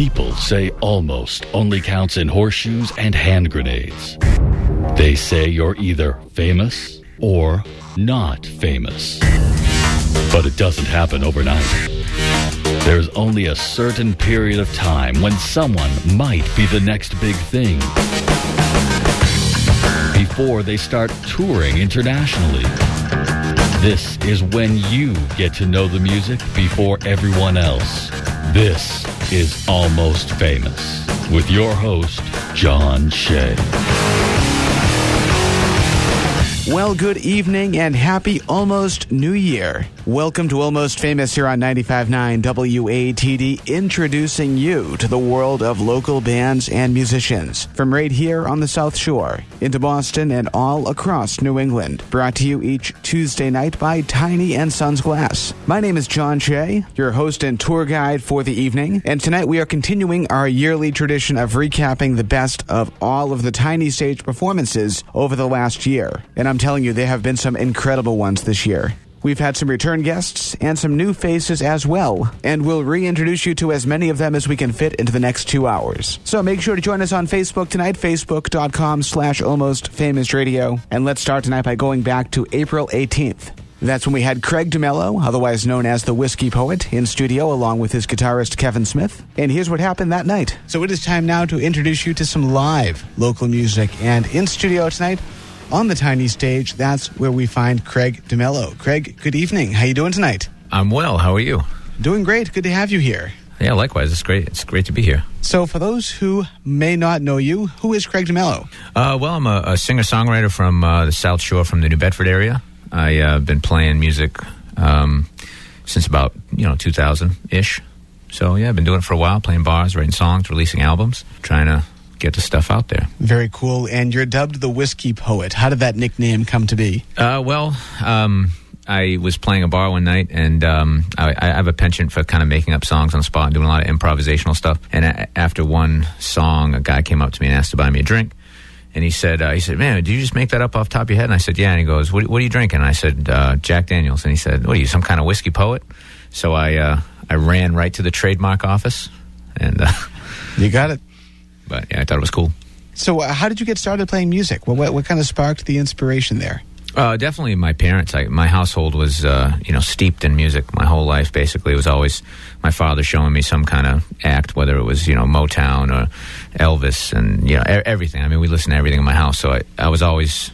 People say almost only counts in horseshoes and hand grenades. They say you're either famous or not famous. But it doesn't happen overnight. There's only a certain period of time when someone might be the next big thing. Before they start touring internationally. This is when you get to know the music before everyone else. This is Almost Famous with your host, John Shea. Well, good evening and happy almost New Year. Welcome to Almost Famous here on 95.9 WATD, introducing you to the world of local bands and musicians from right here on the South Shore into Boston and all across New England. Brought to you each Tuesday night by Tiny and Sons Glass. My name is John Shea, your host and tour guide for the evening, and tonight we are continuing our yearly tradition of recapping the best of all of the Tiny Stage performances over the last year. And I'm telling you, there have been some incredible ones this year. We've had some return guests and some new faces as well, and we'll reintroduce you to as many of them as we can fit into the next two hours. So make sure to join us on Facebook tonight, facebook.com slash almost famous radio. And let's start tonight by going back to April 18th. That's when we had Craig DeMello, otherwise known as the Whiskey Poet, in studio along with his guitarist Kevin Smith. And here's what happened that night. So it is time now to introduce you to some live local music. And in studio tonight, on the tiny stage, that's where we find Craig DeMello. Craig, good evening. How you doing tonight? I'm well. How are you? Doing great. Good to have you here. Yeah, likewise. It's great. It's great to be here. So, for those who may not know you, who is Craig DeMello? Uh, well, I'm a, a singer songwriter from uh, the South Shore, from the New Bedford area. I've uh, been playing music um, since about you know 2000 ish. So yeah, I've been doing it for a while, playing bars, writing songs, releasing albums, trying to get the stuff out there. Very cool. And you're dubbed the Whiskey Poet. How did that nickname come to be? Uh, well, um, I was playing a bar one night, and um, I, I, have a penchant for kind of making up songs on the spot and doing a lot of improvisational stuff. And a- after one song, a guy came up to me and asked to buy me a drink. And he said, uh, he said, man, did you just make that up off the top of your head? And I said, yeah. And he goes, what, what are you drinking? And I said, uh, Jack Daniels. And he said, what are you, some kind of whiskey poet? So I, uh, I ran right to the trademark office, and uh, you got it. But yeah, I thought it was cool. So, uh, how did you get started playing music? What, what, what kind of sparked the inspiration there? Uh, definitely my parents. I, my household was, uh, you know, steeped in music my whole life. Basically, it was always my father showing me some kind of act, whether it was, you know, Motown or Elvis, and you know, e- everything. I mean, we listened to everything in my house, so I, I was always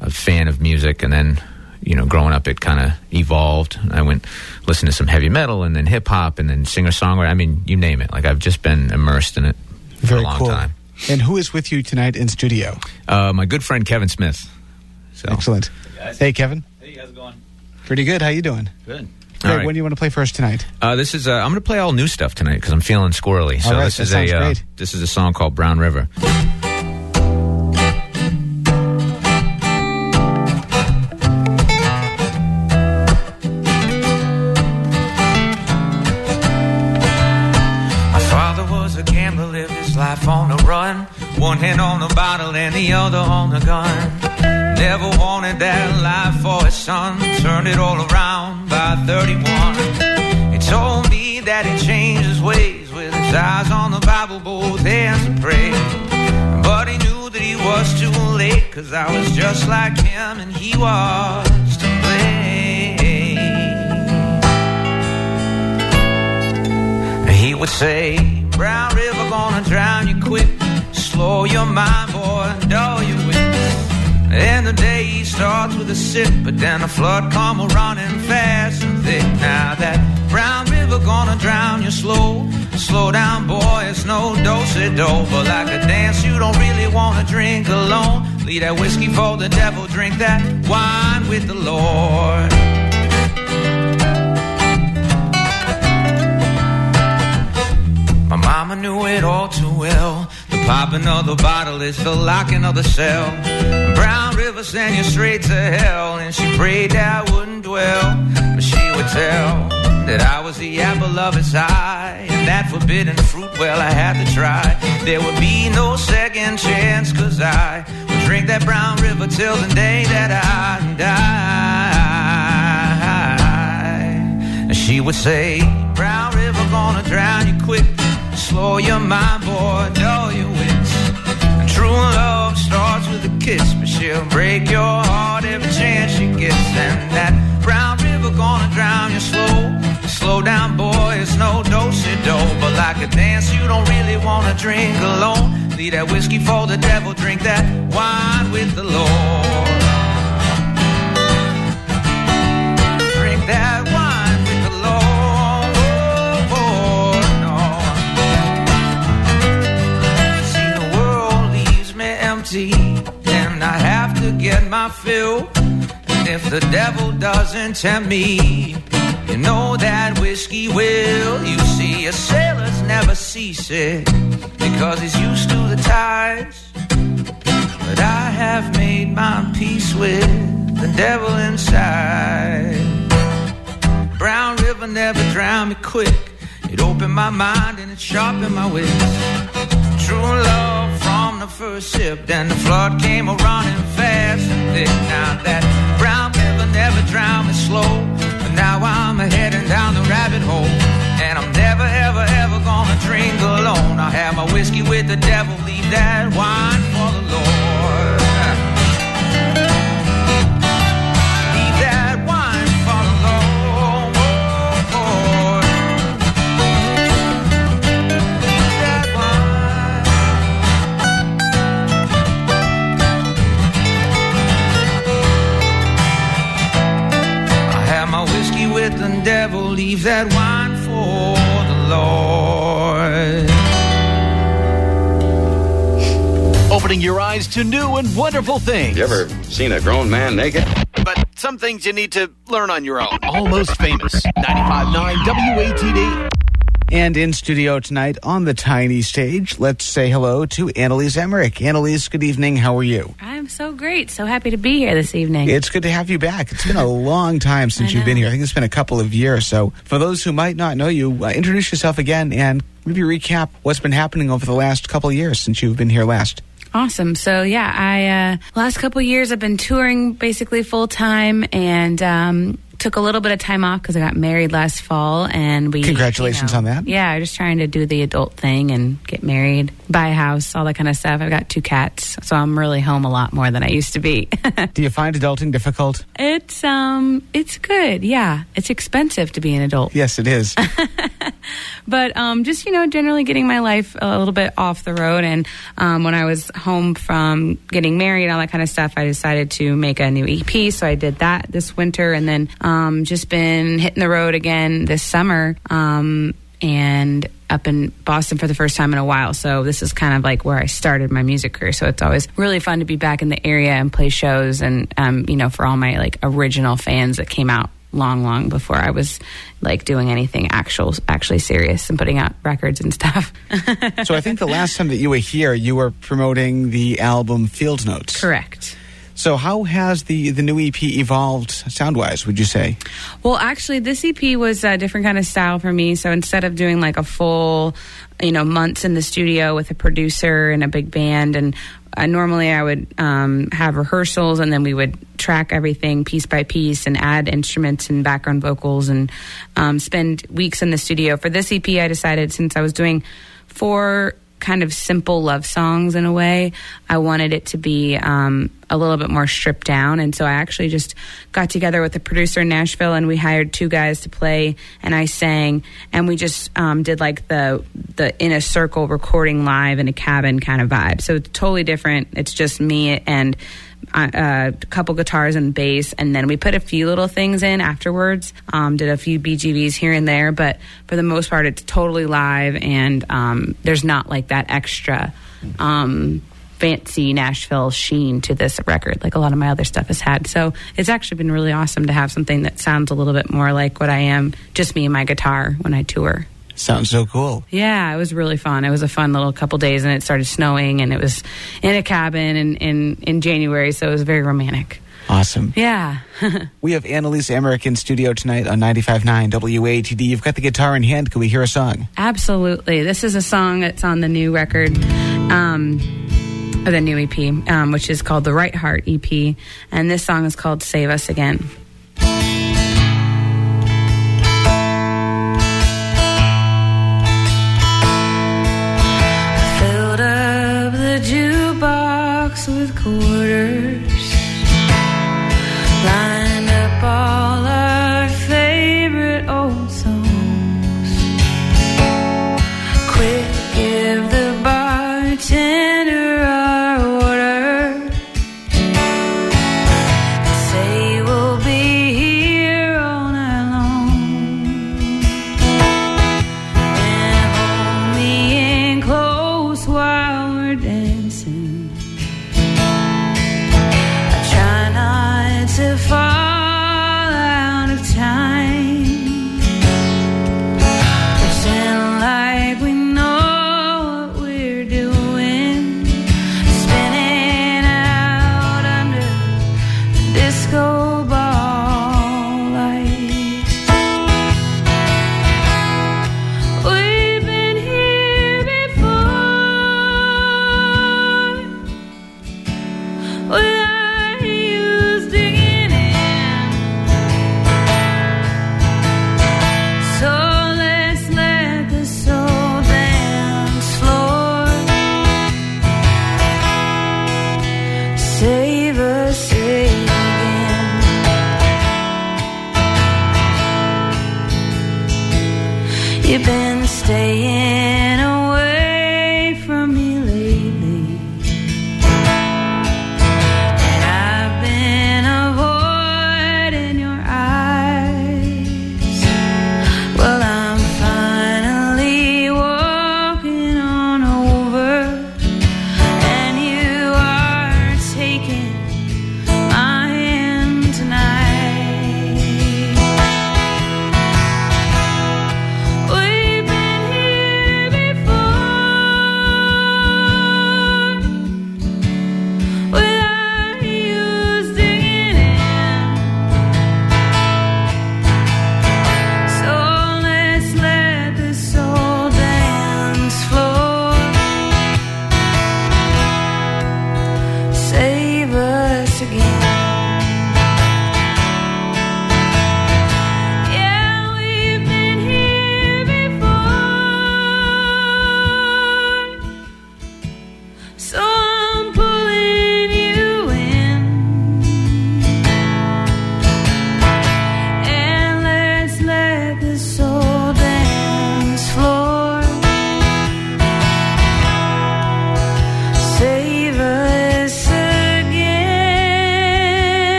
a fan of music. And then, you know, growing up, it kind of evolved. I went listen to some heavy metal, and then hip hop, and then singer songwriter. I mean, you name it. Like I've just been immersed in it for Very a long cool. time. And who is with you tonight in studio? Uh, my good friend Kevin Smith. So. Excellent. Hey, Kevin. Hey, how's it going? Pretty good. How you doing? Good. Craig, All right. When do you want to play first tonight? Uh, this is uh, I'm going to play all new stuff tonight because I'm feeling squirrely. So All right, this that is sounds a uh, great. this is a song called Brown River. One hand on the bottle and the other on the gun. Never wanted that life for his son. Turned it all around by 31. He told me that he changed his ways with his eyes on the Bible, both hands to pray. But he knew that he was too late, cause I was just like him and he was to blame. He would say, Brown River gonna drown you quick. Slow your mind, boy, and dull your wits. And the day starts with a sip, but then the flood come a running fast and thick. Now that Brown River gonna drown you slow. Slow down, boy, it's no do-si-do. But like a dance you don't really wanna drink alone. Leave that whiskey for the devil, drink that wine with the Lord. My mama knew it all too well. Of the bottle is the locking of the cell. Brown River sent you straight to hell, and she prayed that I wouldn't dwell. But she would tell that I was the apple of his eye, and that forbidden fruit, well, I had to try. There would be no second chance, cause I would drink that brown river till the day that I die. And she would say, Brown River gonna drown you quick. Slow your mind, boy, wits. And true love starts with a kiss, but she'll break your heart every chance she gets. And that brown river gonna drown you slow. Slow down, boy, it's no do-si-do. But like a dance you don't really wanna drink alone. Leave that whiskey for the devil, drink that wine with the Lord. Drink that wine empty, and I have to get my fill. And if the devil doesn't tempt me, you know that whiskey will. You see, a sailor's never seasick because he's used to the tides. But I have made my peace with the devil inside. Brown River never drowned me quick. It opened my mind and it sharpened my wits. True love from the first sip, then the flood came a running fast. And thick. Now that brown river never drowned me slow, but now I'm heading down the rabbit hole, and I'm never ever ever gonna drink alone. I have my whiskey with the devil, leave that wine devil, leave that wine for the Lord. Opening your eyes to new and wonderful things. You ever seen a grown man naked? But some things you need to learn on your own. Almost famous. 95.9 WATD. And in studio tonight on the tiny stage, let's say hello to Annalise Emerick. Annalise, good evening. How are you? I'm so great. So happy to be here this evening. It's good to have you back. It's been a long time since you've been here. I think it's been a couple of years. So, for those who might not know you, uh, introduce yourself again and maybe recap what's been happening over the last couple of years since you've been here last. awesome. So yeah, I uh, last couple years I've been touring basically full time and um, took a little bit of time off because I got married last fall and we. Congratulations you know, on that. Yeah, just trying to do the adult thing and get married, buy a house, all that kind of stuff. I've got two cats, so I'm really home a lot more than I used to be. Do you find adulting difficult? it's um, it's good. Yeah, it's expensive to be an adult. Yes, it is. but um, just you know generally getting my life a little bit off the road and um, when i was home from getting married and all that kind of stuff i decided to make a new ep so i did that this winter and then um, just been hitting the road again this summer um, and up in Boston for the first time in a while. So this is kind of like where I started my music career. So it's always really fun to be back in the area and play shows and um, you know, for all my like original fans that came out long, long before I was like doing anything actual actually serious and putting out records and stuff. so, I think the last time that you were here, you were promoting the album Field Notes. Correct. So, how has the, the new EP evolved sound wise, would you say? Well, actually, this EP was a different kind of style for me. So instead of doing like a full, you know, months in the studio with a producer and a big band, and uh, normally I would um, have rehearsals and then we would track everything piece by piece and add instruments and background vocals and um, spend weeks in the studio. For this EP, I decided since I was doing four kind of simple love songs in a way. I wanted it to be um, a little bit more stripped down, and so I actually just got together with a producer in Nashville, and we hired two guys to play, and I sang, and we just um, did like the the in a circle recording live in a cabin kind of vibe. So it's totally different. It's just me and uh, a couple guitars and bass, and then we put a few little things in afterwards. Um, did a few BGVs here and there, but for the most part, it's totally live, and um, there's not like that extra um, fancy Nashville sheen to this record, like a lot of my other stuff has had. So it's actually been really awesome to have something that sounds a little bit more like what I am, just me and my guitar when I tour. Sounds so cool. Yeah, it was really fun. It was a fun little couple days, and it started snowing, and it was in a cabin in in, in January, so it was very romantic. Awesome. Yeah. We have Annalise Emerick in studio tonight on 95.9 WATD. You've got the guitar in hand. Can we hear a song? Absolutely. This is a song that's on the new record, um, of the new EP, um, which is called the Right Heart EP, and this song is called Save Us Again. Filled up the jukebox with quarters.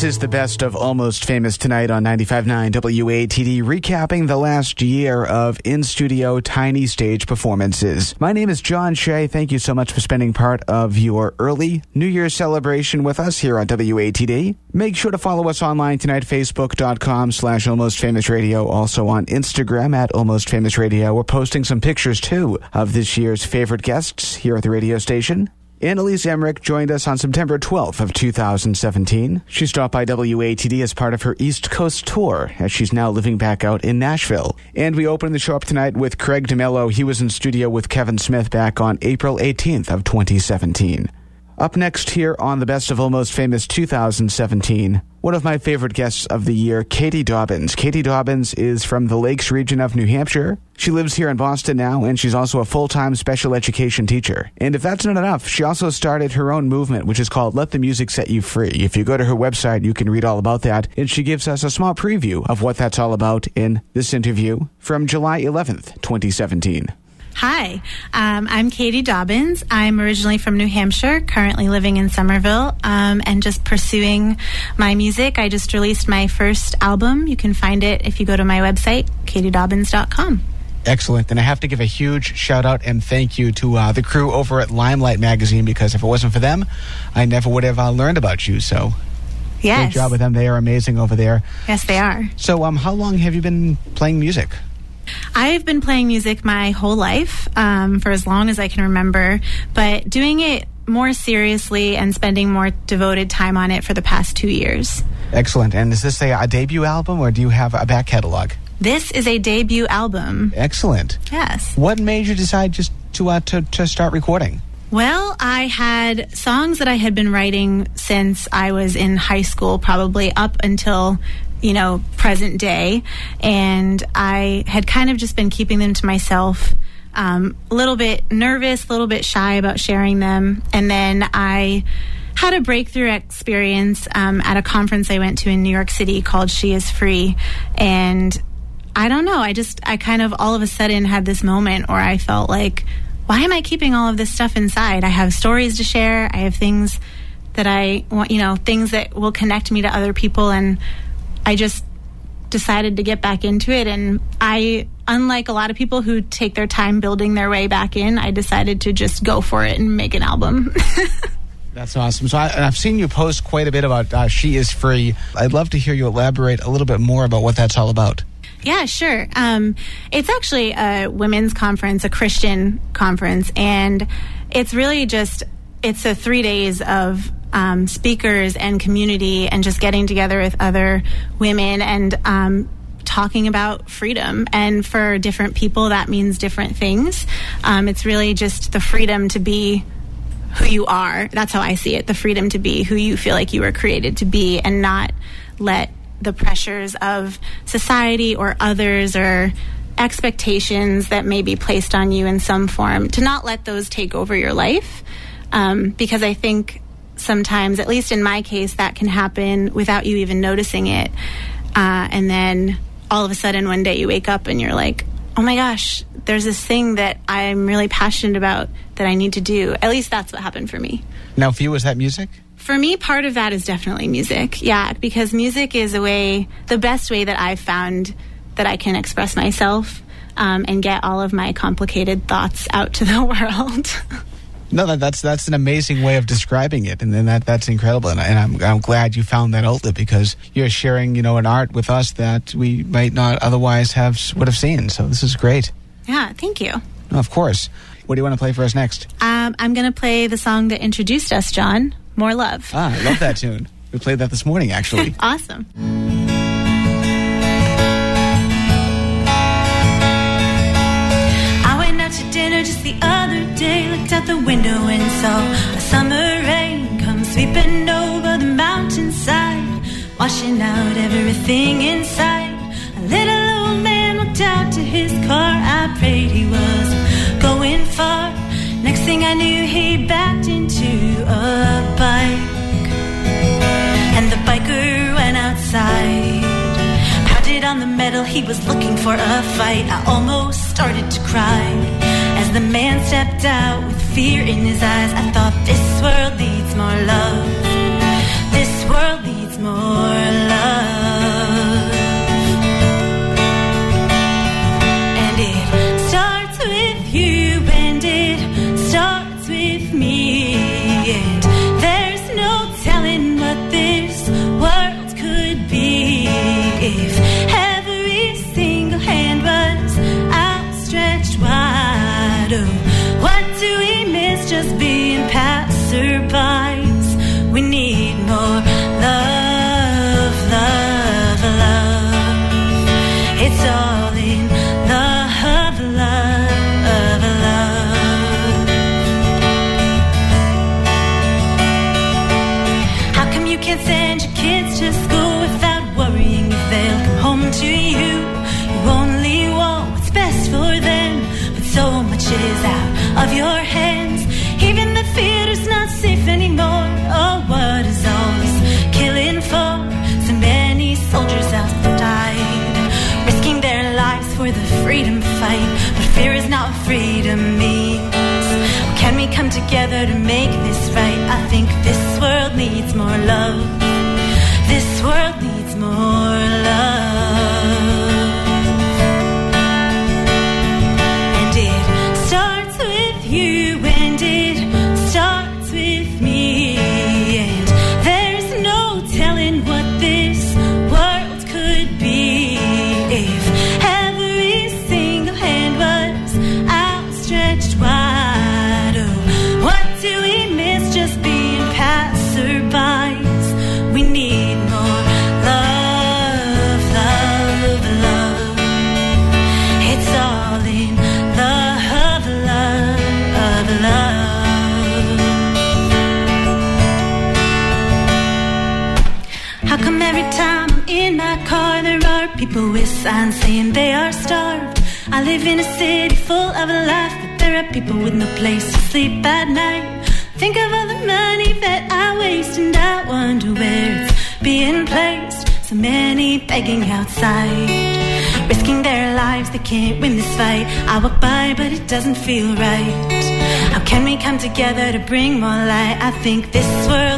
This is the best of Almost Famous tonight on 95.9 WATD, recapping the last year of in studio tiny stage performances. My name is John Shea. Thank you so much for spending part of your early New Year's celebration with us here on WATD. Make sure to follow us online tonight, facebook.com slash Almost Famous Radio. Also on Instagram at Almost Famous Radio. We're posting some pictures too of this year's favorite guests here at the radio station. Annalise Emerick joined us on September 12th of 2017. She stopped by WATD as part of her East Coast tour, as she's now living back out in Nashville. And we opened the show up tonight with Craig DeMello. He was in studio with Kevin Smith back on April 18th of 2017. Up next here on the Best of Almost Famous 2017, one of my favorite guests of the year, Katie Dobbins. Katie Dobbins is from the Lakes region of New Hampshire. She lives here in Boston now, and she's also a full-time special education teacher. And if that's not enough, she also started her own movement, which is called Let the Music Set You Free. If you go to her website, you can read all about that. And she gives us a small preview of what that's all about in this interview from July 11th, 2017. Hi, um, I'm Katie Dobbins. I'm originally from New Hampshire, currently living in Somerville, um, and just pursuing my music. I just released my first album. You can find it if you go to my website, katiedobbins.com. Excellent. And I have to give a huge shout out and thank you to uh, the crew over at Limelight Magazine because if it wasn't for them, I never would have uh, learned about you. So, Yes. great job with them. They are amazing over there. Yes, they are. So, um, how long have you been playing music? I've been playing music my whole life, um, for as long as I can remember, but doing it more seriously and spending more devoted time on it for the past two years. Excellent. And is this a, a debut album or do you have a back catalog? This is a debut album. Excellent. Yes. What made you decide just to uh, to to start recording? Well, I had songs that I had been writing since I was in high school, probably up until you know present day, and I had kind of just been keeping them to myself. Um, a little bit nervous, a little bit shy about sharing them, and then I had a breakthrough experience um, at a conference I went to in New York City called She Is Free, and I don't know. I just I kind of all of a sudden had this moment where I felt like why am I keeping all of this stuff inside? I have stories to share. I have things that I want, you know, things that will connect me to other people. And I just decided to get back into it. And I, unlike a lot of people who take their time building their way back in, I decided to just go for it and make an album. That's awesome. So I, I've seen you post quite a bit about uh, She Is Free. I'd love to hear you elaborate a little bit more about what that's all about. Yeah, sure. Um, it's actually a women's conference, a Christian conference, and it's really just it's a three days of um, speakers and community, and just getting together with other women and um, talking about freedom. And for different people, that means different things. Um, it's really just the freedom to be who you are. That's how I see it. The freedom to be who you feel like you were created to be, and not let the pressures of society or others or expectations that may be placed on you in some form to not let those take over your life um, because i think sometimes at least in my case that can happen without you even noticing it uh, and then all of a sudden one day you wake up and you're like oh my gosh there's this thing that i'm really passionate about that i need to do at least that's what happened for me Now, for you, was that music? for me, part of that is definitely music. Yeah, because music is a way, the best way that I've found that I can express myself um, and get all of my complicated thoughts out to the world. No, that, that's that's an amazing way of describing it, and, then that that's incredible. And, and I'm I'm glad you found that outlet because you're sharing, you know, an art with us that we might not otherwise have would have seen. So this is great. yeah, thank you. Of course. What do you want to play for us next? Um, I'm going to play the song that introduced us, John. More love. Ah, I love that tune. We played that this morning, actually. Awesome. I went out to dinner just the other out the window and saw a summer rain come sweeping over the mountainside, washing out everything inside. A little old man walked out to his car. I prayed he was going far. Next thing I knew, he backed into a bike, and the biker went outside pounded on the metal, he was looking for a fight. I almost started to cry the man stepped out with fear in his eyes. I thought this world needs more love. This world needs more love. Oh, what do we miss just being passerbys? We need more doesn't feel right. How can we come together to bring more light? I think this world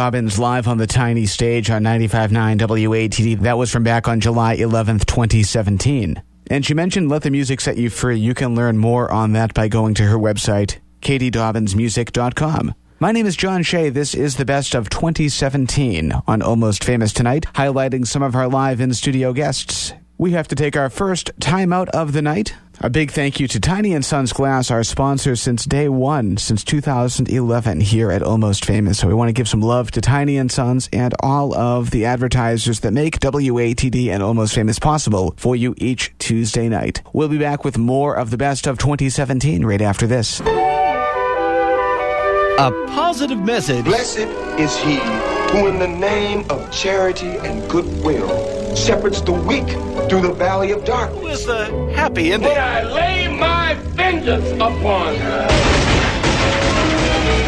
Dobbins live on the tiny stage on 95.9 WATD. That was from back on July 11th, 2017. And she mentioned Let the Music Set You Free. You can learn more on that by going to her website, katiedobbinsmusic.com. My name is John Shea. This is the best of 2017 on Almost Famous Tonight, highlighting some of our live in studio guests. We have to take our first time out of the night. A big thank you to Tiny and Sons Glass, our sponsor since day one, since 2011 here at Almost Famous. So we want to give some love to Tiny and Sons and all of the advertisers that make WATD and Almost Famous possible for you each Tuesday night. We'll be back with more of the best of 2017 right after this. A positive message. Blessed is he who, in the name of charity and goodwill, shepherds the weak through the valley of darkness. With a happy ending. When I lay my vengeance upon her.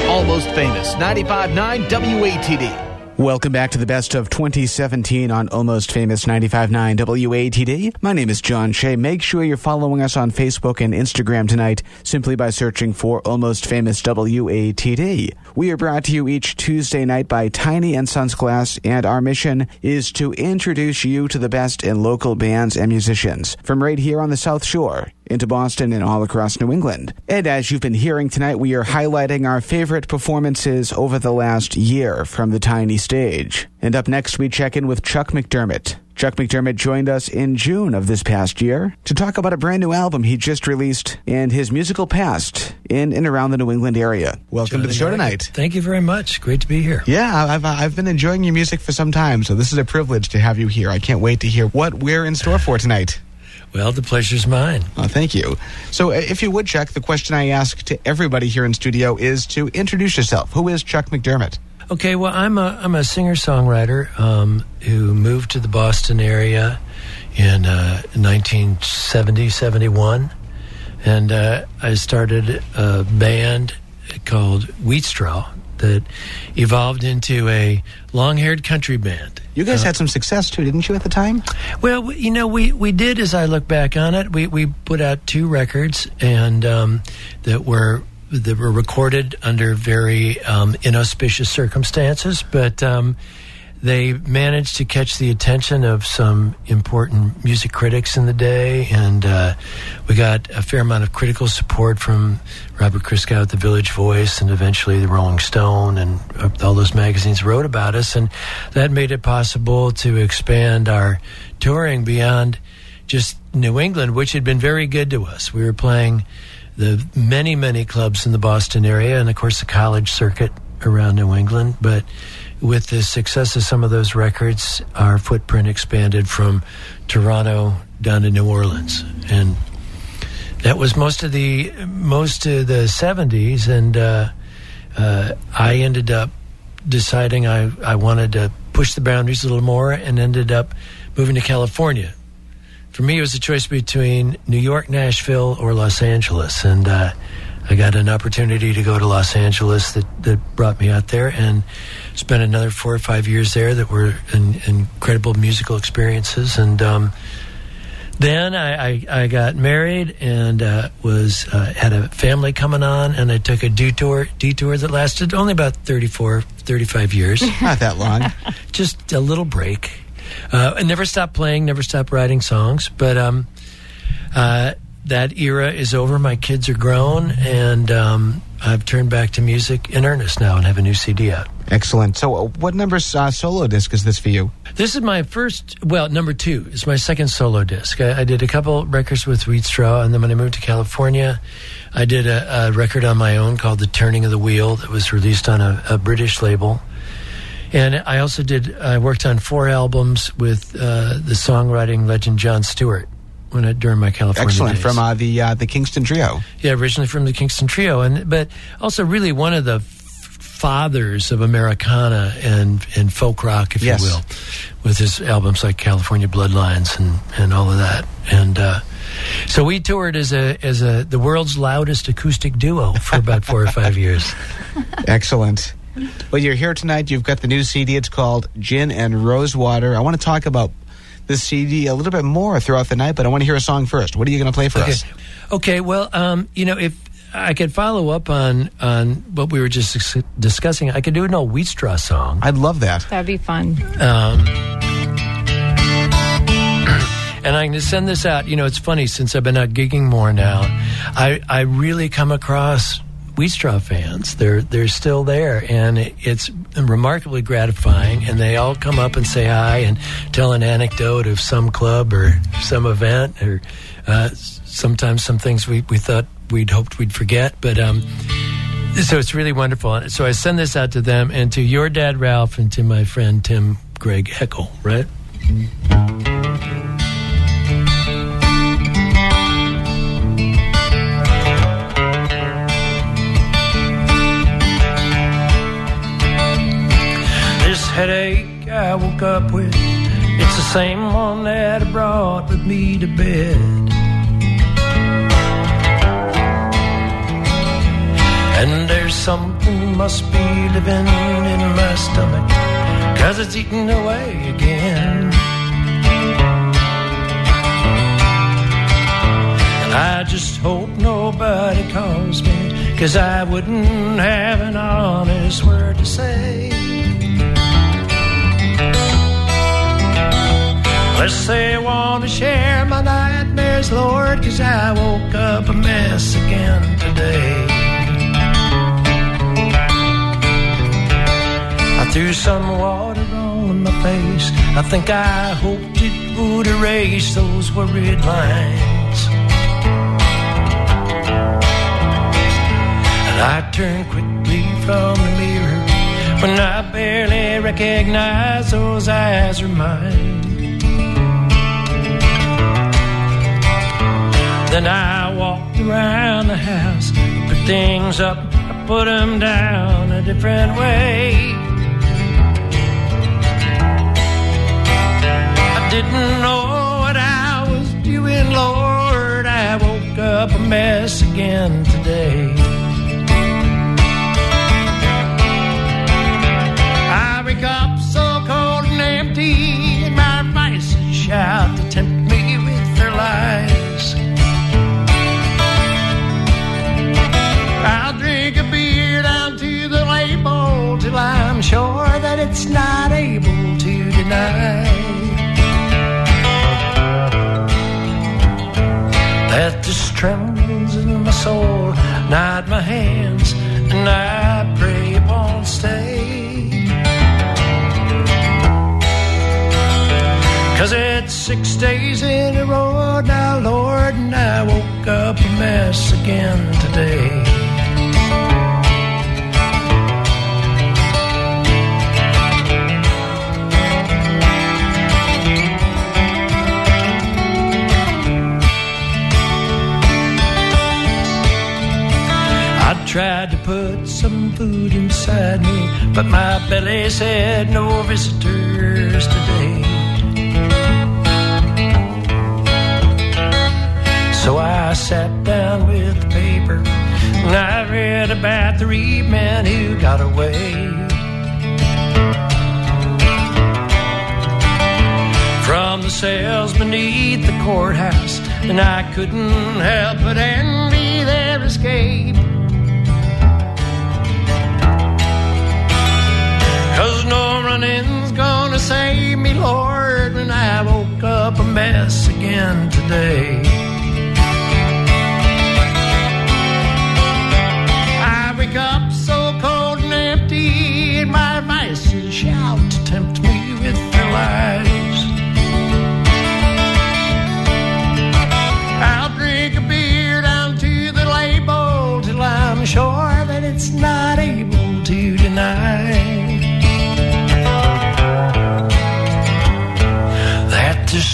Almost famous. 95.9 WATD. Welcome back to the best of 2017 on Almost Famous 95.9 WATD. My name is John Shea. Make sure you're following us on Facebook and Instagram tonight simply by searching for Almost Famous WATD. We are brought to you each Tuesday night by Tiny and Sons Glass, and our mission is to introduce you to the best in local bands and musicians from right here on the South Shore into Boston and all across New England. And as you've been hearing tonight, we are highlighting our favorite performances over the last year from the tiny stage. And up next, we check in with Chuck McDermott. Chuck McDermott joined us in June of this past year to talk about a brand new album he just released and his musical past in and around the New England area. Welcome to the show tonight. Thank you very much. Great to be here. Yeah, I've, uh, I've been enjoying your music for some time, so this is a privilege to have you here. I can't wait to hear what we're in store for tonight. Well, the pleasure's mine. Oh, thank you. So, uh, if you would, Chuck, the question I ask to everybody here in studio is to introduce yourself. Who is Chuck McDermott? Okay, well, I'm a I'm a singer songwriter um, who moved to the Boston area in uh, 1970 71, and uh, I started a band called Wheatstraw that evolved into a long-haired country band. You guys had some success too, didn't you, at the time? Well, we- you know, we, we did. As I look back on it, we, we put out two records, and um, that were that were recorded under very um, inauspicious circumstances, but um, they managed to catch the attention of some important music critics in the day, and uh, we got a fair amount of critical support from Robert Christgau at the Village Voice, and eventually the Rolling Stone, and uh, all those magazines wrote about us, and that made it possible to expand our touring beyond just New England, which had been very good to us. We were playing the many, many clubs in the Boston area, and of course the college circuit around New England, but with the success of some of those records, our footprint expanded from Toronto down to New Orleans, and that was most of the most of the '70s. And uh, uh, I ended up deciding I I wanted to push the boundaries a little more, and ended up moving to California. For me, it was a choice between New York, Nashville, or Los Angeles, and uh, I got an opportunity to go to Los Angeles that, that brought me out there and spent another four or five years there that were in, incredible musical experiences. And um, then I, I, I, got married and uh, was uh, had a family coming on, and I took a detour detour that lasted only about 34, 35 years. Not that long. Just a little break. Uh, I never stopped playing, never stopped writing songs, but um, uh, that era is over. My kids are grown, and um, I've turned back to music in earnest now and have a new CD out. Excellent. So, uh, what number uh, solo disc is this for you? This is my first, well, number two. It's my second solo disc. I, I did a couple records with Wheatstraw, and then when I moved to California, I did a, a, record on my own called The Turning of the Wheel that was released on a, a British label. And I also did, I worked on four albums with uh, the songwriting legend John Stewart when I, during my California Excellent days. from uh, the uh, the Kingston Trio. Yeah, originally from the Kingston Trio, and but also really one of the fathers of Americana and and folk rock, if Yes. you will, with his albums like California Bloodlines and and all of that. And uh, so we toured as a as a the world's loudest acoustic duo for about four or five years. Excellent. Well, you're here tonight. You've got the new CD. It's called Gin and Rosewater. I want to talk about this CD a little bit more throughout the night, but I want to hear a song first. What are you going to play for Okay. us? Okay. Well, um, you know, if I could follow up on on what we were just discussing, I could do an old Wheatstraw song. I'd love that. That'd be fun. Um, and I'm going to send this out. You know, it's funny since I've been out gigging more now. I I really come across Wheatstraw fans. They're they're still there, and it, it's remarkably gratifying. And they all come up and say hi and tell an anecdote of some club or some event, or uh, sometimes some things we we thought we'd hoped we'd forget, but. Um, so it's really wonderful. So I send this out to them and to your dad, Ralph, and to my friend Tim Greg Heckel, right? Headache I woke up with, it's the same one that I brought with me to bed. And there's something must be living in my stomach, cause it's eating away again. And I just hope nobody calls me, cause I wouldn't have an honest word to say. Let's say I want to share my nightmares, Lord, cause I woke up a mess again today. I threw some water on my face. I think I hoped it would erase those worried lines. And I turned quickly from the mirror when I barely recognized those eyes are mine. Then I walked around the house, I put things up, I put them down a different way. I didn't know what I was doing, Lord. I woke up a mess again today. I wake up so cold and empty, and my vices shout to tempt me with their lies. The label till I'm sure that it's not able to deny that this trembles in my soul, nod my hands, and I pray it won't stay. Cause it's six days in a row now, Lord, and I woke up a mess again today. Tried to put some food inside me, but my belly said no visitors today. So I sat down with the paper and I read about three men who got away. From the cells beneath the courthouse, and I couldn't help but envy their escape. No running's gonna save me, Lord, when I woke up a mess again today. I wake up so cold and empty, and my vices shout to tempt me with their lies.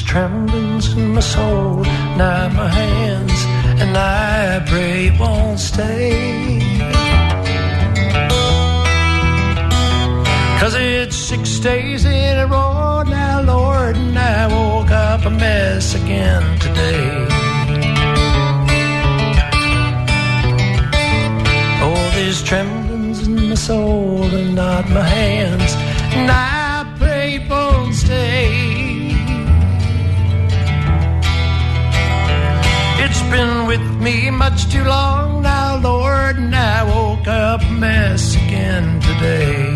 Tremblings in my soul, not my hands, and I pray it won't stay. Cause it's six days in a row now, Lord, and I woke up a mess again today. Oh, there's tremblings in my soul and not my hands, and I been with me much too long now, Lord, and I woke up a mess again today.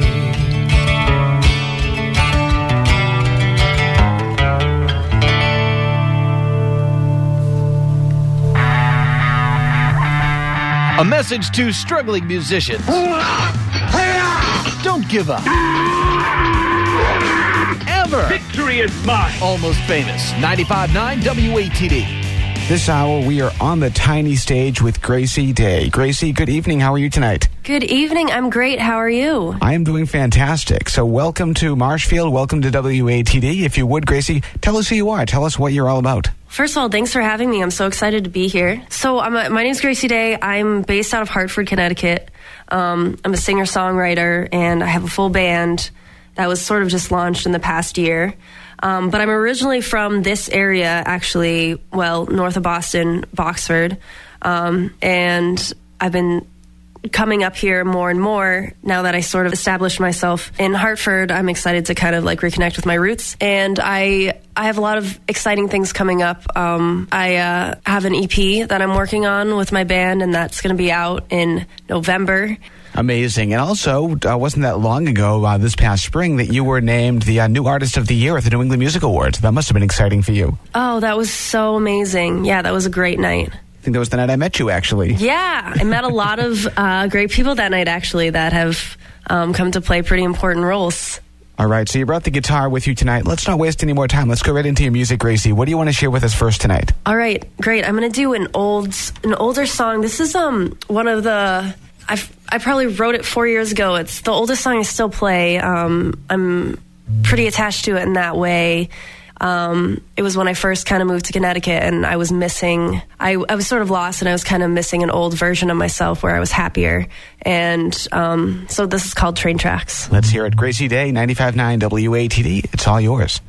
A message to struggling musicians. Don't give up. Ever. Victory is mine. Almost famous. 95.9 WATD. This hour, we are on the tiny stage with Gracie Day. Gracie, good evening. How are you tonight? Good evening. I'm great. How are you? I am doing fantastic. So, welcome to Marshfield. Welcome to WATD. If you would, Gracie, tell us who you are. Tell us what you're all about. First of all, thanks for having me. I'm so excited to be here. So, I'm a, my name's Gracie Day. I'm based out of Hartford, Connecticut. Um, I'm a singer songwriter, and I have a full band that was sort of just launched in the past year. Um, but I'm originally from this area, actually, well, north of Boston, Boxford. Um, and I've been coming up here more and more now that I sort of established myself in Hartford. I'm excited to kind of like reconnect with my roots, and I I have a lot of exciting things coming up. Um, I uh, have an EP that I'm working on with my band, and that's going to be out in November. Amazing. And also, uh, wasn't that long ago, uh, this past spring, that you were named the uh, New Artist of the Year at the New England Music Awards? That must have been exciting for you. Oh, that was so amazing! Yeah, that was a great night. I think that was the night I met you, actually. Yeah, I met a lot of uh, great people that night, actually, that have um, come to play pretty important roles. All right, so you brought the guitar with you tonight. Let's not waste any more time. Let's go right into your music, Gracie. What do you want to share with us first tonight? All right, great. I'm going to do an old, an older song. This is um one of the I've I probably wrote it four years ago. It's the oldest song I still play. Um, I'm pretty attached to it in that way. Um, it was when I first kind of moved to Connecticut and I was missing, I, I was sort of lost and I was kind of missing an old version of myself where I was happier. And um, so this is called Train Tracks. Let's hear it. Gracie Day, 95.9 WATD. It's all yours.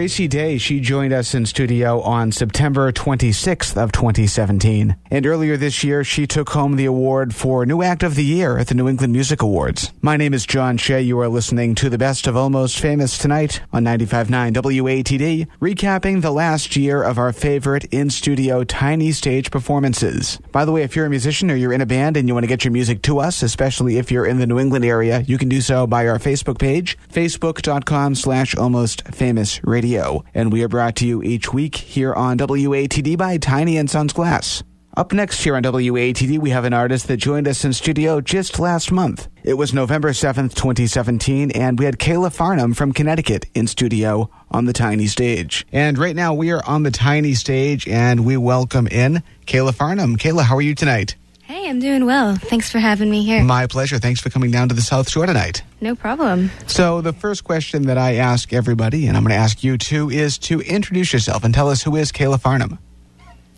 Gracie Day. She joined us in studio on September 26th of 2017. And earlier this year, she took home the award for New Act of the Year at the New England Music Awards. My name is John Shea. You are listening to the best of Almost Famous tonight on 95.9 WATD, recapping the last year of our favorite in-studio tiny stage performances. By the way, if you're a musician or you're in a band and you want to get your music to us, especially if you're in the New England area, you can do so by our Facebook page, facebook.com slash almost famous radio. And we are brought to you each week here on WATD by Tiny and Sons Glass. Up next here on WATD, we have an artist that joined us in studio just last month. It was November 7th, 2017, and we had Kala Farnham from Connecticut in studio on the tiny stage. And right now we are on the tiny stage and we welcome in Kala Farnham. Kala, how are you tonight? Hey, I'm doing well. Thanks for having me here. My pleasure. Thanks for coming down to the South Shore tonight. No problem. So, the first question that I ask everybody, and I'm going to ask you too, is to introduce yourself and tell us who is Kala Farnham.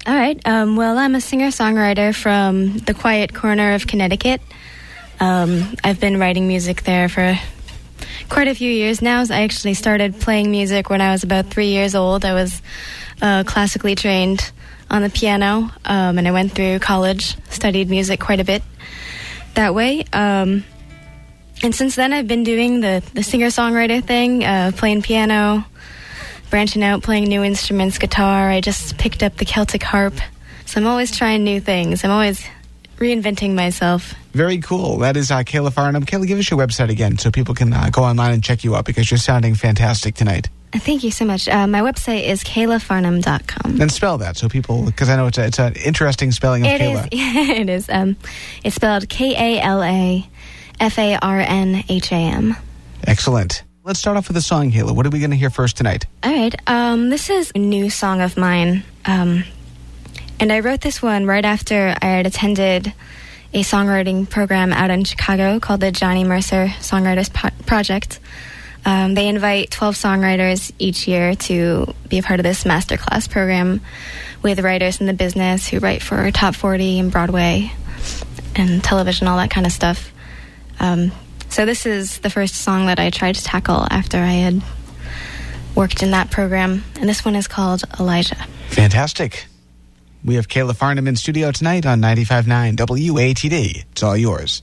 All right. Um, well, I'm a singer songwriter from the quiet corner of Connecticut. Um, I've been writing music there for quite a few years now. I actually started playing music when I was about three years old. I was uh, classically trained on the piano, um, and I went through college, studied music quite a bit that way. Um, and since then, I've been doing the, the singer songwriter thing, uh, playing piano, branching out, playing new instruments, guitar. I just picked up the Celtic harp. So I'm always trying new things. I'm always reinventing myself. Very cool. That is uh, Kala Farnham. Kala, give us your website again so people can uh, go online and check you out because you're sounding fantastic tonight. Thank you so much. Uh, my website is kalafarnham.com. And spell that so people, because I know it's, a, it's an interesting spelling of It is. Kala. it is. Um, it's spelled K A L A F A R N H A M. Excellent. Let's start off with a song, Kala. What are we going to hear first tonight? All right. Um, this is a new song of mine. Um, and I wrote this one right after I had attended a songwriting program out in Chicago called the Johnny Mercer Songwriters Po- Project. Um, they invite 12 songwriters each year to be a part of this masterclass program with writers in the business who write for Top 40 and Broadway and television, all that kind of stuff. Um, so this is the first song that I tried to tackle after I had worked in that program, and this one is called Elijah. Fantastic. We have Kala Farnham in studio tonight on 95.9 WATD. It's all yours.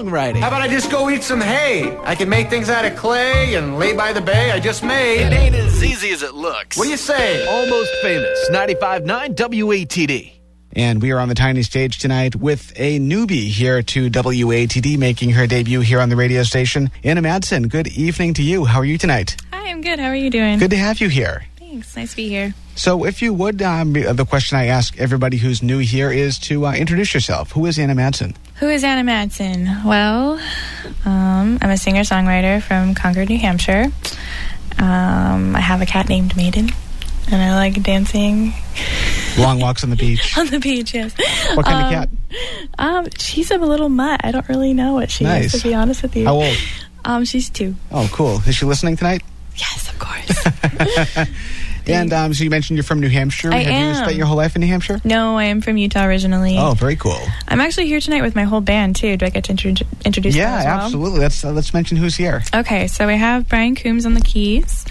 Songwriting. How about I just go eat some hay? I can make things out of clay and lay by the bay I just made. It ain't as easy as it looks. What do you say? Almost famous. 95.9 WATD. And we are on the tiny stage tonight with a newbie here to WATD, making her debut here on the radio station. Anna Madsen, good evening to you. How are you tonight? Hi, I'm good. How are you doing? Good to have you here. Thanks. Nice to be here. So, if you would, um, the question I ask everybody who's new here is to uh, introduce yourself. Who is Anna Madsen? Who is Anna Madsen? Well, um, I'm a singer songwriter from Concord, New Hampshire. Um, I have a cat named Maiden, and I like dancing Long walks on the beach. on the beach. Yes. What kind Um, of cat? Um, she's a little mutt. I don't really know what she Nice. is, to be honest with you. How old? Um, she's two. Oh, cool. Is she listening tonight? Yes, of course. And um, so you mentioned you're from New Hampshire. I have you am. spent your whole life in New Hampshire? No, I am from Utah originally. Oh, very cool. I'm actually here tonight with my whole band too. Do I get to intro- introduce Yeah, them as well? absolutely. Let's uh, let's mention who's here. Okay, so we have Brian Coombs on the keys.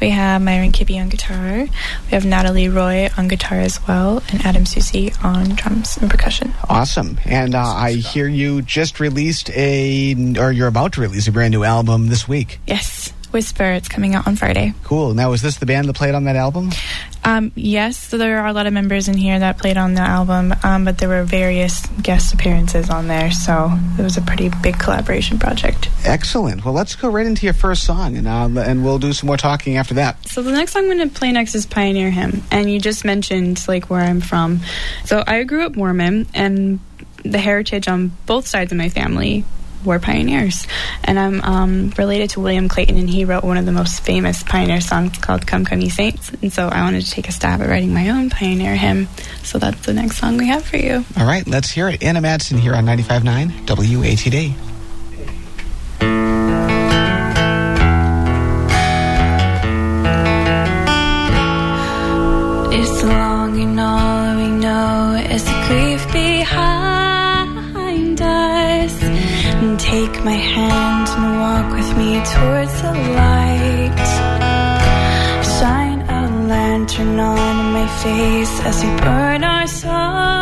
We have Myron Kibbe on guitar. We have Natalie Roy on guitar as well, and Adam Susi on drums and percussion. Awesome. And uh, I hear you just released a, or you're about to release a brand new album this week. Yes, Whisper. It's coming out on Friday. Cool. Now, is this the band that played on that album? Um, yes, so there are a lot of members in here that played on the album, um, but there were various guest appearances on there, so it was a pretty big collaboration project. Excellent. Well, let's go right into your first song, and uh, and we'll do some more talking after that. So the next song I'm going to play next is Pioneer Hymn, and you just mentioned like where I'm from. So I grew up Mormon, and the heritage on both sides of my family were pioneers, and I'm um, related to William Clayton, and he wrote one of the most famous pioneer songs called "Come Come Ye Saints," and so I wanted to take a stab at writing my own pioneer hymn. So that's the next song we have for you. All right, let's hear it. Anna Madsen here on 95.9 WATD. Take my hand and walk with me towards the light. Shine a lantern on my face as we burn our sorrows.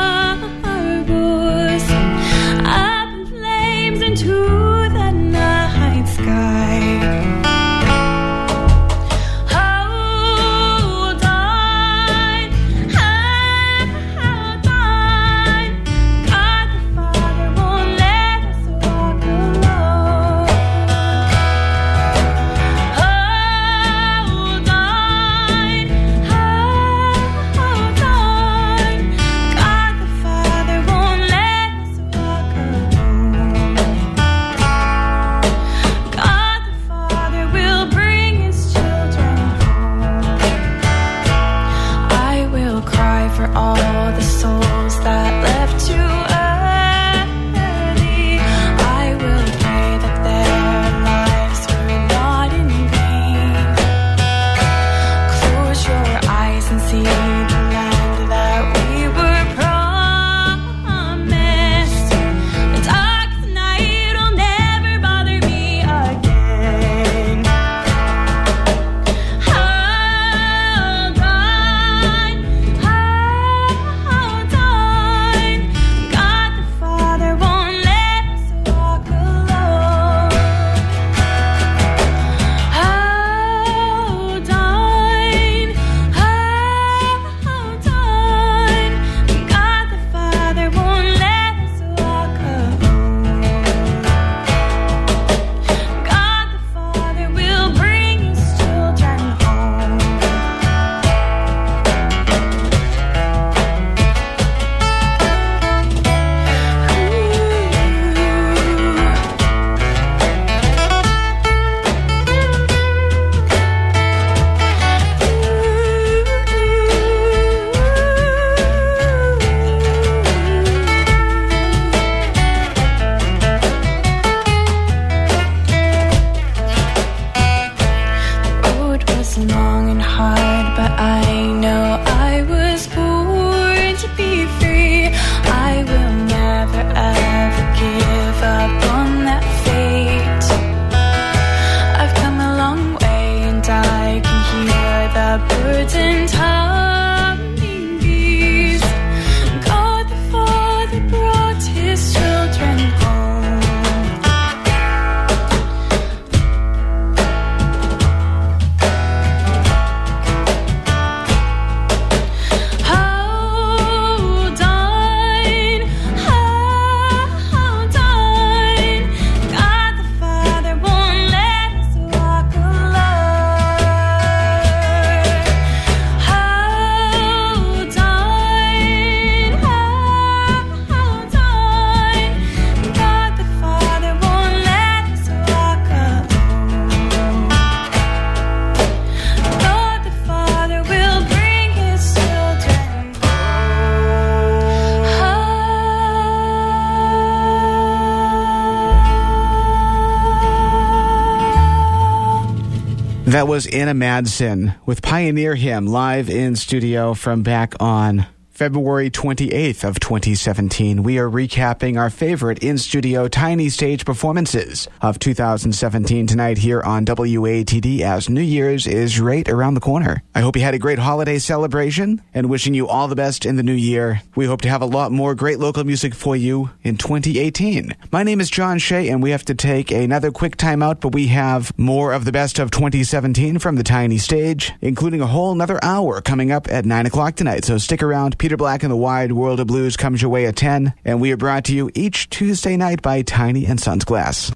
That was Anna Madsen with Pioneer Hymn live in studio from back on February 28th of 2017. We are recapping our favorite in-studio tiny stage performances of 2017 tonight here on WATD as New Year's is right around the corner. I hope you had a great holiday celebration and wishing you all the best in the new year. We hope to have a lot more great local music for you in 2018. My name is John Shea and we have to take another quick timeout, but we have more of the best of 2017 from the tiny stage, including a whole another hour coming up at 9 o'clock tonight. So stick around. Peter Black and the Wide World of Blues comes your way at 10, and we are brought to you each Tuesday night by Tiny and Sons Glass.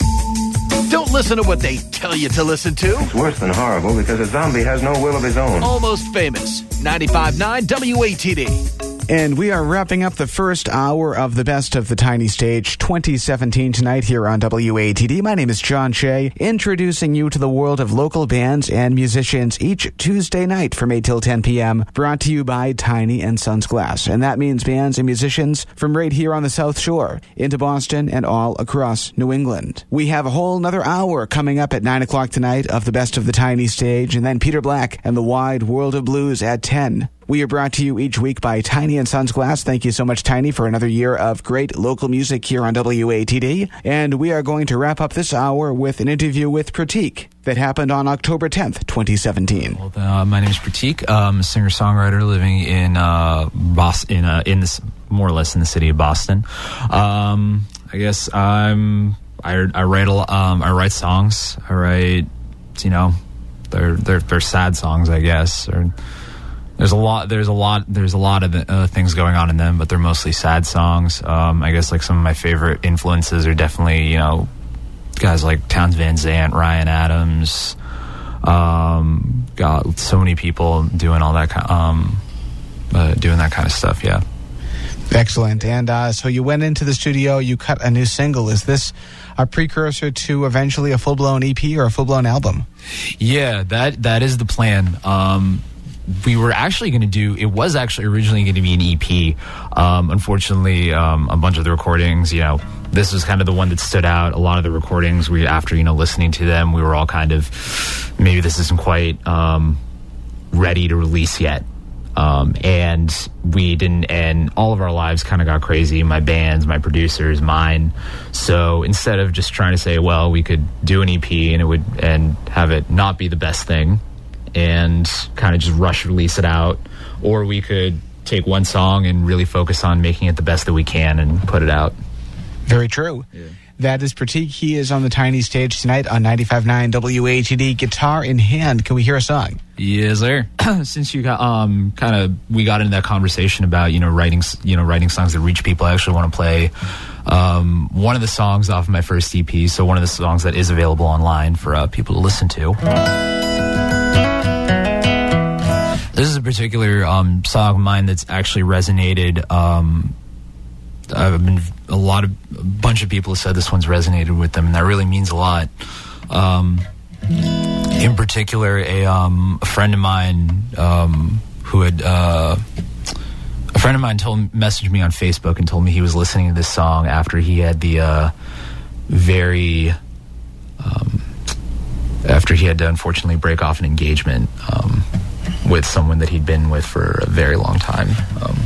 Don't listen to what they tell you to listen to. It's worse than horrible because a zombie has no will of his own. Almost famous. 95.9 WATD. And we are wrapping up the first hour of the Best of the Tiny Stage 2017 tonight here on WATD. My name is John Shea, introducing you to the world of local bands and musicians each Tuesday night from 8 till 10 p.m. Brought to you by Tiny and Sons Glass. And that means bands and musicians from right here on the South Shore into Boston and all across New England. We have a whole another hour coming up at 9 o'clock tonight of the Best of the Tiny Stage, and then Peter Black and the Wide World of Blues at 10. We are brought to you each week by Tiny and Sons Glass. Thank you so much, Tiny, for another year of great local music here on WATD. And we are going to wrap up this hour with an interview with Prateek that happened on October 10th, 2017. Uh, my name is Prateek. I'm a singer songwriter living in uh, Boston, in, uh, in this more or less in the city of Boston. Um, I guess I'm I, I write a, um, I write songs. I write you know they're they're they're sad songs, I guess. Or, there's a lot. There's a lot. There's a lot of uh, things going on in them, but they're mostly sad songs. Um, I guess like some of my favorite influences are definitely you know guys like Townes Van Zandt, Ryan Adams. Um, got so many people doing all that kind, um, uh, doing that kind of stuff. Yeah. Excellent. And uh, so you went into the studio, you cut a new single. Is this a precursor to eventually a full blown EP or a full blown album? Yeah, that that is the plan. Um, we were actually going to do. It was actually originally going to be an EP. Um, unfortunately, um, a bunch of the recordings, you know, this was kind of the one that stood out. A lot of the recordings, we after you know listening to them, we were all kind of maybe this isn't quite um, ready to release yet. Um, and we didn't, and all of our lives kind of got crazy. My bands, my producers, mine. So instead of just trying to say, well, we could do an EP and it would, and have it not be the best thing, and kind of just rush release it out, or we could take one song and really focus on making it the best that we can and put it out. Very true. That is Prateek. He is on the tiny stage tonight on 95.9 WATD, guitar in hand. Can we hear a song? Yes, sir. Since you got um kind of we got into that conversation about you know writing you know writing songs that reach people, I actually want to play um one of the songs off of my first EP. So one of the songs that is available online for uh, people to listen to. This is a particular um, song of mine that's actually resonated. Um, I've been a lot of a bunch of people have said this one's resonated with them, and that really means a lot. Um, in particular, a, um, a friend of mine um, who had uh, a friend of mine told messaged me on Facebook and told me he was listening to this song after he had the uh, very um, after he had to unfortunately break off an engagement um, with someone that he'd been with for a very long time. Um,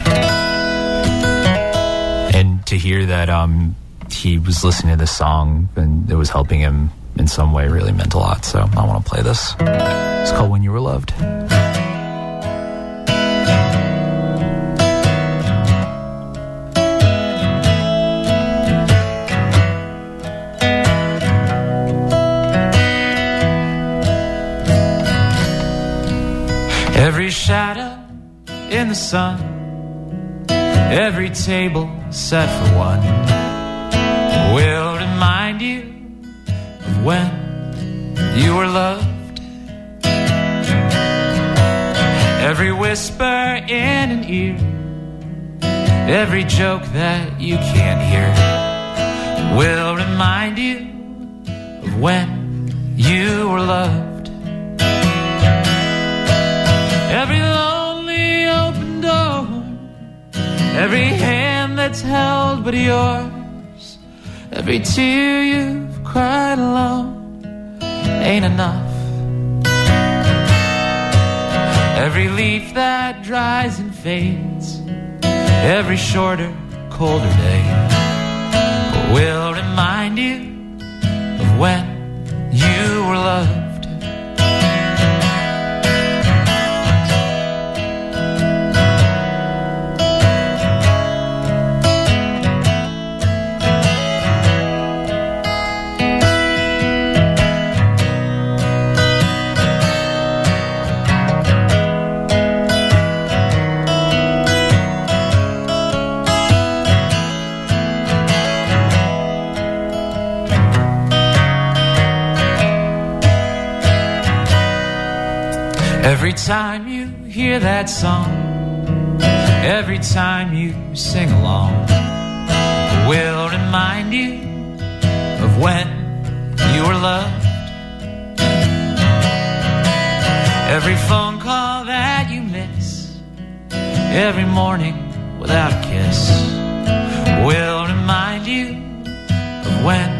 and to hear that um, he was listening to this song and it was helping him in some way really meant a lot. So I want to play this. It's called When You Were Loved. Shadow in the sun, every table set for one, will remind you of when you were loved. Every whisper in an ear, every joke that you can't hear, will remind you of when you were loved. Every lonely open door, every hand that's held but yours, every tear you've cried alone ain't enough. Every leaf that dries and fades, every shorter, colder day will remind you of when you were loved. Time you hear that song, every time you sing along, will remind you of when you were loved. Every phone call that you miss, every morning without a kiss, will remind you of when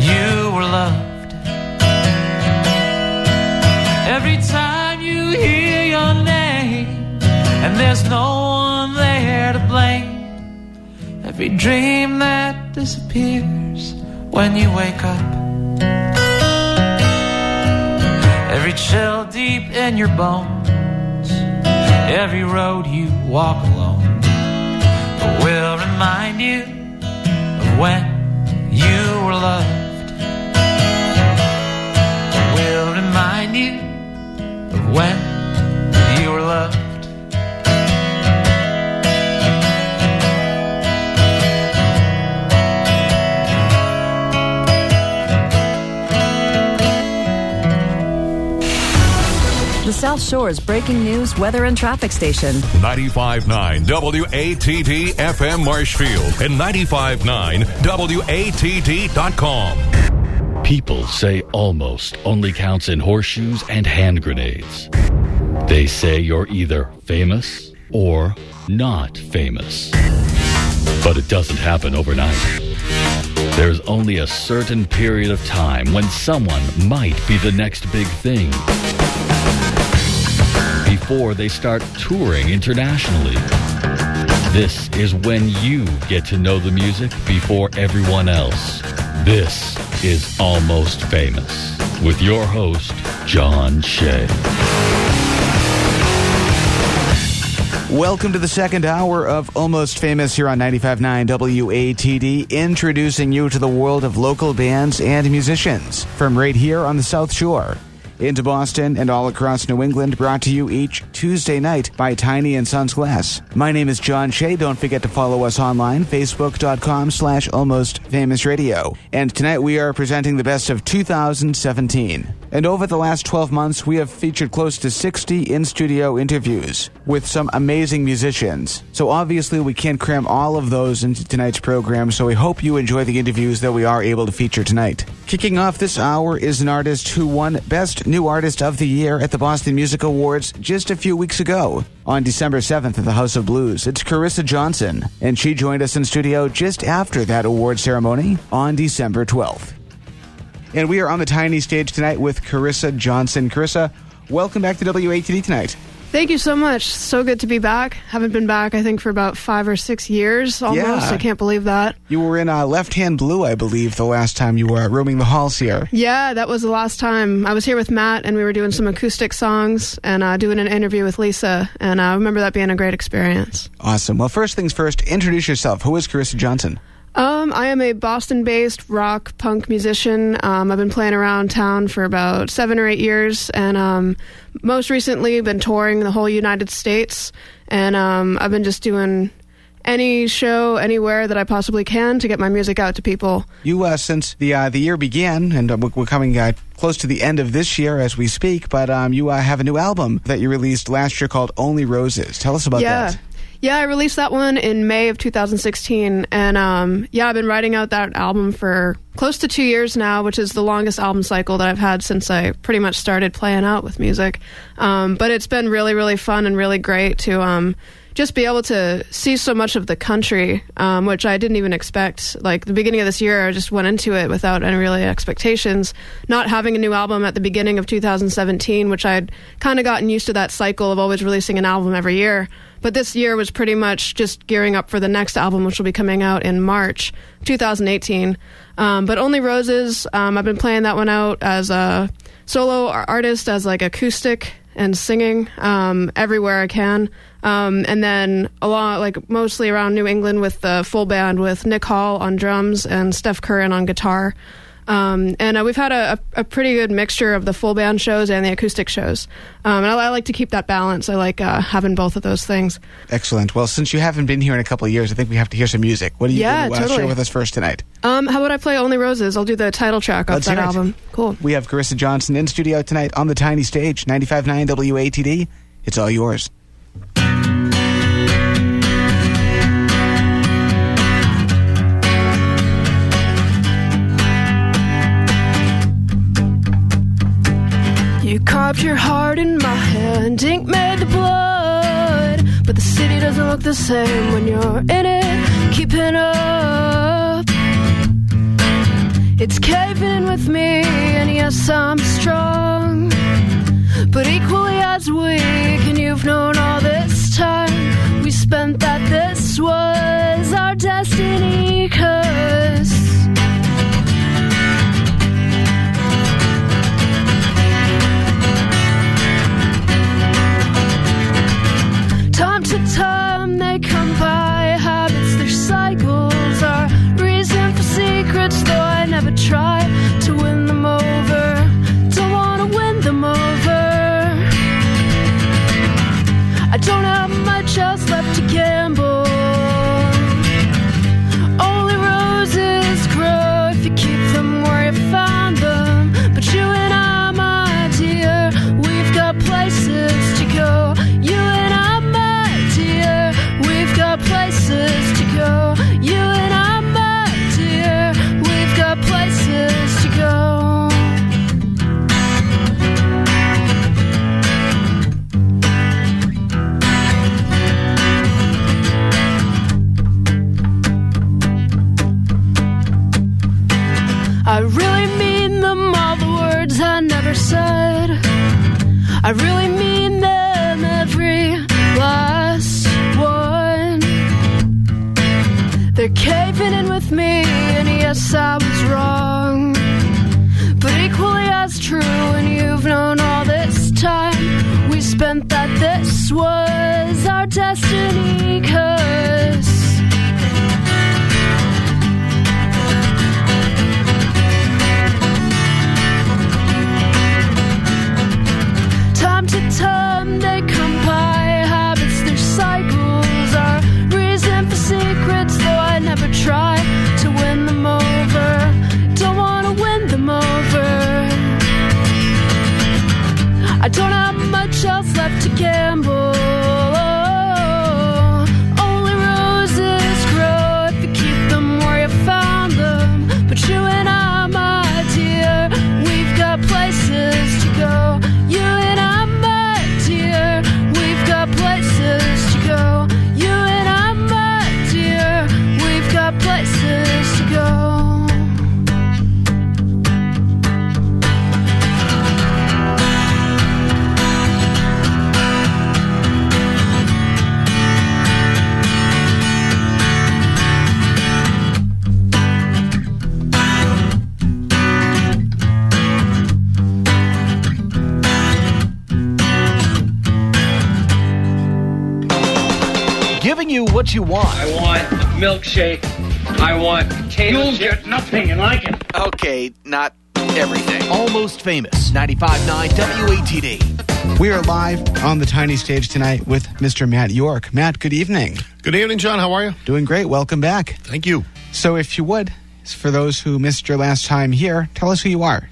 you were loved. Every time there's no one there to blame. Every dream that disappears when you wake up. Every chill deep in your bones. Every road you walk alone will remind you of when you were loved. Will remind you of when you were loved. South Shore's breaking news, weather, and traffic station. 95.9 WATD FM Marshfield and 95.9 WATD.com. People say almost only counts in horseshoes and hand grenades. They say you're either famous or not famous. But it doesn't happen overnight. There's only a certain period of time when someone might be the next big thing before they start touring internationally. This is when you get to know the music before everyone else. This is Almost Famous with your host, John Shea. Welcome to the second hour of Almost Famous here on 95.9 WATD, introducing you to the world of local bands and musicians from right here on the South Shore. Into Boston and all across New England, brought to you each Tuesday night by Tiny and Sons Glass. My name is John Shea. Don't forget to follow us online, facebook.com slash almost famous radio. And tonight we are presenting the best of 2017. And over the last 12 months, we have featured close to 60 in studio interviews with some amazing musicians. So obviously, we can't cram all of those into tonight's program, so we hope you enjoy the interviews that we are able to feature tonight. Kicking off this hour is an artist who won Best New Artist of the Year at the Boston Music Awards just a few weeks ago. On December 7th at the House of Blues, it's Carissa Johnson, and she joined us in studio just after that award ceremony on December 12th. And we are on the tiny stage tonight with Carissa Johnson. Carissa, welcome back to WATD tonight. Thank you so much. So good to be back. Haven't been back, I think, for about five or six years almost. Yeah. I can't believe that. You were in uh, Left Hand Blue, I believe, the last time you were roaming the halls here. Yeah, that was the last time. I was here with Matt, and we were doing some acoustic songs and uh, doing an interview with Lisa. And I remember that being a great experience. Awesome. Well, first things first, introduce yourself. Who is Carissa Johnson? Um, I am a Boston-based rock punk musician. Um, I've been playing around town for about seven or eight years, and um, most recently been touring the whole United States. And um, I've been just doing any show anywhere that I possibly can to get my music out to people. You, uh, since the uh, the year began, and uh, we're- we're coming uh, close to the end of this year as we speak, but um, you uh, have a new album that you released last year called Only Roses. Tell us about yeah. that. Yeah, I released that one in May of 2016, and um, yeah, I've been writing out that album for close to two years now, which is the longest album cycle that I've had since I pretty much started playing out with music. Um, but it's been really, really fun and really great to um, just be able to see so much of the country, um, which I didn't even expect. Like the beginning of this year, I just went into it without any really expectations. Not having a new album at the beginning of 2017, which I'd kind of gotten used to that cycle of always releasing an album every year. But this year was pretty much just gearing up for the next album, which will be coming out in March 2018. Um, but Only Roses, um, I've been playing that one out as a solo artist, as like acoustic and singing um, everywhere I can. Um, and then along, like mostly around New England with the full band with Nick Hall on drums and Steph Curran on guitar. Um, and uh, we've had a, a, pretty good mixture of the full band shows and the acoustic shows. Um, and I, I like to keep that balance. I like uh, having both of those things. Excellent. Well, since you haven't been here in a couple of years, I think we have to hear some music. What do you Yeah, gonna, uh, totally. share with us first tonight? Um, how about I play Only Roses? I'll do the title track off Let's that album. Cool. We have Carissa Johnson in studio tonight on the tiny stage, 95.9 WATD. It's all yours. Carved your heart in my hand, ink made the blood. But the city doesn't look the same when you're in it, keeping up. It's caving in with me, and yes, I'm strong. But equally as weak, and you've known all this time. We spent that this was our destiny, cause. I really mean them, all the words I never said. I really mean them, every last one. They're caving in with me, and yes, I was wrong. But equally as true, and you've known all this time, we spent that this was our destiny, cause. Milkshake. I want potato You'll get nothing and like it. Okay, not everything. Almost famous. 95.9 WATD. We are live on the tiny stage tonight with Mr. Matt York. Matt, good evening. Good evening, John. How are you? Doing great. Welcome back. Thank you. So, if you would, for those who missed your last time here, tell us who you are.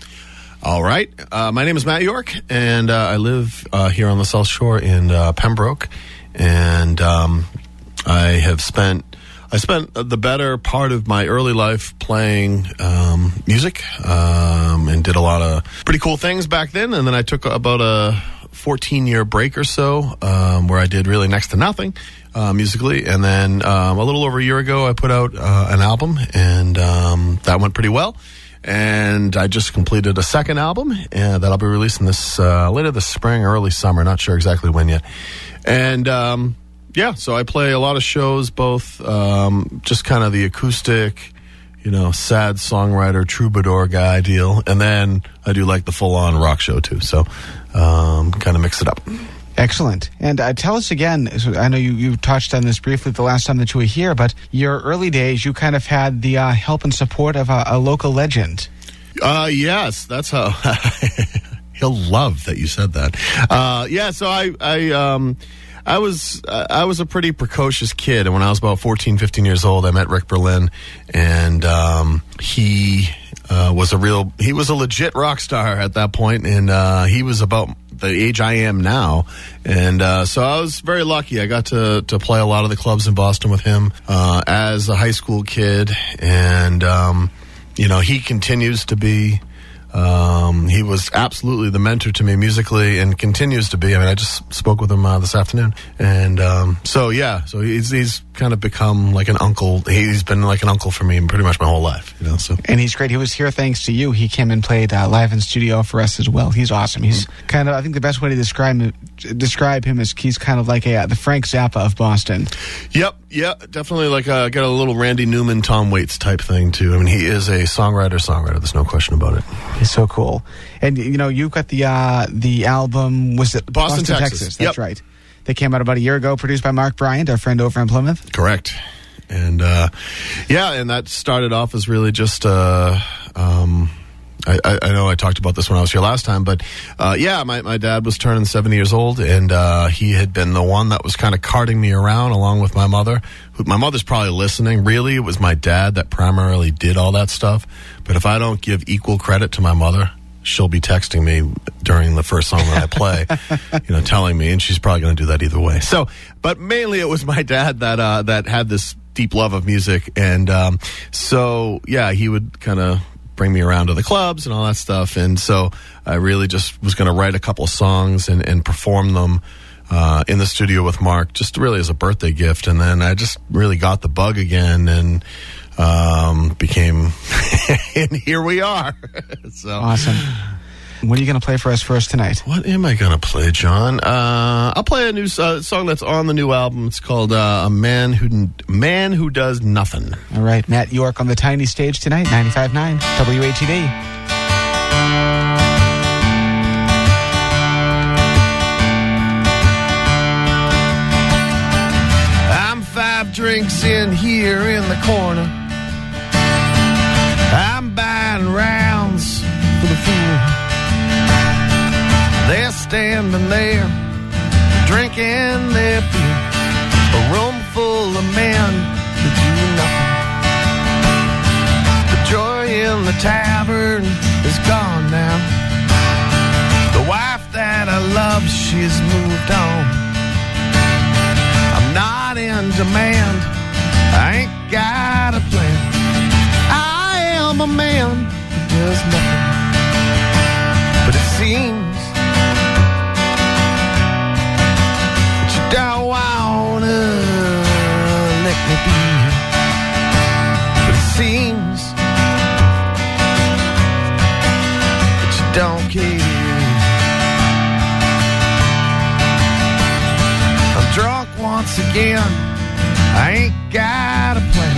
All right. Uh, my name is Matt York, and uh, I live uh, here on the South Shore in uh, Pembroke. And um, I have spent I spent the better part of my early life playing um, music um, and did a lot of pretty cool things back then. And then I took about a 14 year break or so um, where I did really next to nothing. Uh, musically, and then um, a little over a year ago, I put out uh, an album, and um, that went pretty well. And I just completed a second album, and that I'll be releasing this uh, later this spring, early summer. Not sure exactly when yet. And um, yeah, so I play a lot of shows, both um, just kind of the acoustic, you know, sad songwriter, troubadour guy deal, and then I do like the full on rock show too. So um, kind of mix it up. Excellent. And uh, tell us again, so I know you, you touched on this briefly the last time that you were here, but your early days, you kind of had the uh, help and support of a, a local legend. Uh, yes, that's how he'll love that you said that. Uh, yeah, so I, I, um, I was I was a pretty precocious kid, and when I was about 14, 15 years old, I met Rick Berlin, and um, he uh, was a real he was a legit rock star at that point, and uh, he was about the age I am now, and uh, so I was very lucky. I got to to play a lot of the clubs in Boston with him uh, as a high school kid, and um, you know he continues to be. Um, he was absolutely the mentor to me musically and continues to be. I mean, I just spoke with him uh, this afternoon. And um, so, yeah, so he's, he's kind of become like an uncle. He's been like an uncle for me pretty much my whole life, you know, so. And he's great. He was here thanks to you. He came and played uh, live in studio for us as well. He's awesome. He's kind of, I think the best way to describe him, describe him as he's kind of like a, uh, the Frank Zappa of Boston. Yep, yeah, definitely like uh, got a little Randy Newman, Tom Waits type thing too. I mean, he is a songwriter, songwriter. There's no question about it. He's so cool. And you know, you've got the uh, the album was it Boston, Texas. That's Yep. right. They came out about a year ago, produced by Mark Bryant, our friend over in Plymouth. Correct. And uh, yeah, and that started off as really just. Uh, um, I, I I know I talked about this when I was here last time, but uh, yeah, my, my dad was turning 70 years old, and uh, he had been the one that was kind of carting me around along with my mother. Who, my mother's probably listening. Really, it was my dad that primarily did all that stuff. But if I don't give equal credit to my mother, she'll be texting me during the first song that I play, you know, telling me, and she's probably going to do that either way. So, but mainly it was my dad that uh, that had this deep love of music, and um, so yeah, he would kind of bring me around to the clubs and all that stuff, and so I really just was going to write a couple songs and, and perform them. Uh, in the studio with Mark, just really as a birthday gift, and then I just really got the bug again, and um, became, and here we are. so Awesome. What are you going to play for us first tonight? What am I going to play, John? Uh, I'll play a new uh, song that's on the new album. It's called uh, "A Man Who Man Who Does Nothing." All right, Matt York on the tiny stage tonight, 95.9 WATD. I'm five drinks in here in the corner. I'm buying rounds for the fool. Standing there drinking their beer. A room full of men who do nothing. The joy in the tavern is gone now. The wife that I loved, she's moved on. I'm not in demand. I ain't got a plan. I am a man who does nothing. But it seems seems that you don't care. I'm drunk once again. I ain't got a plan.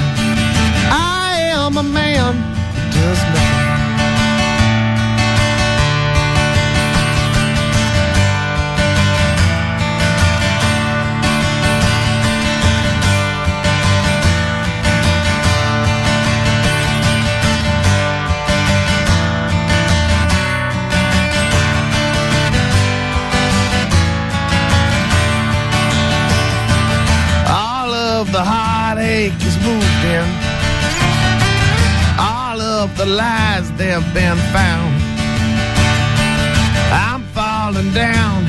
I am a man who does nothing. Lies they've been found. I'm falling down.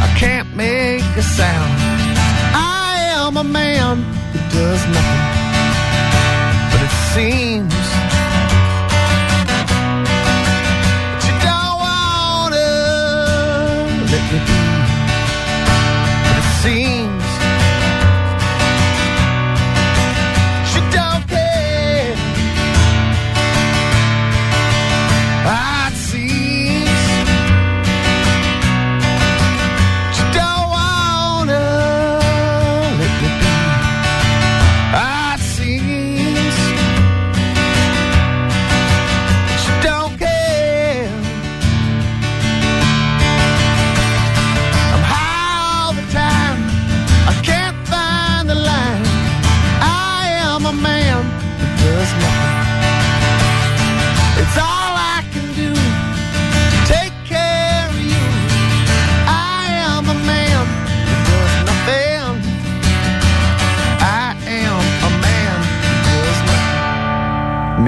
I can't make a sound. I am a man who does nothing. But it seems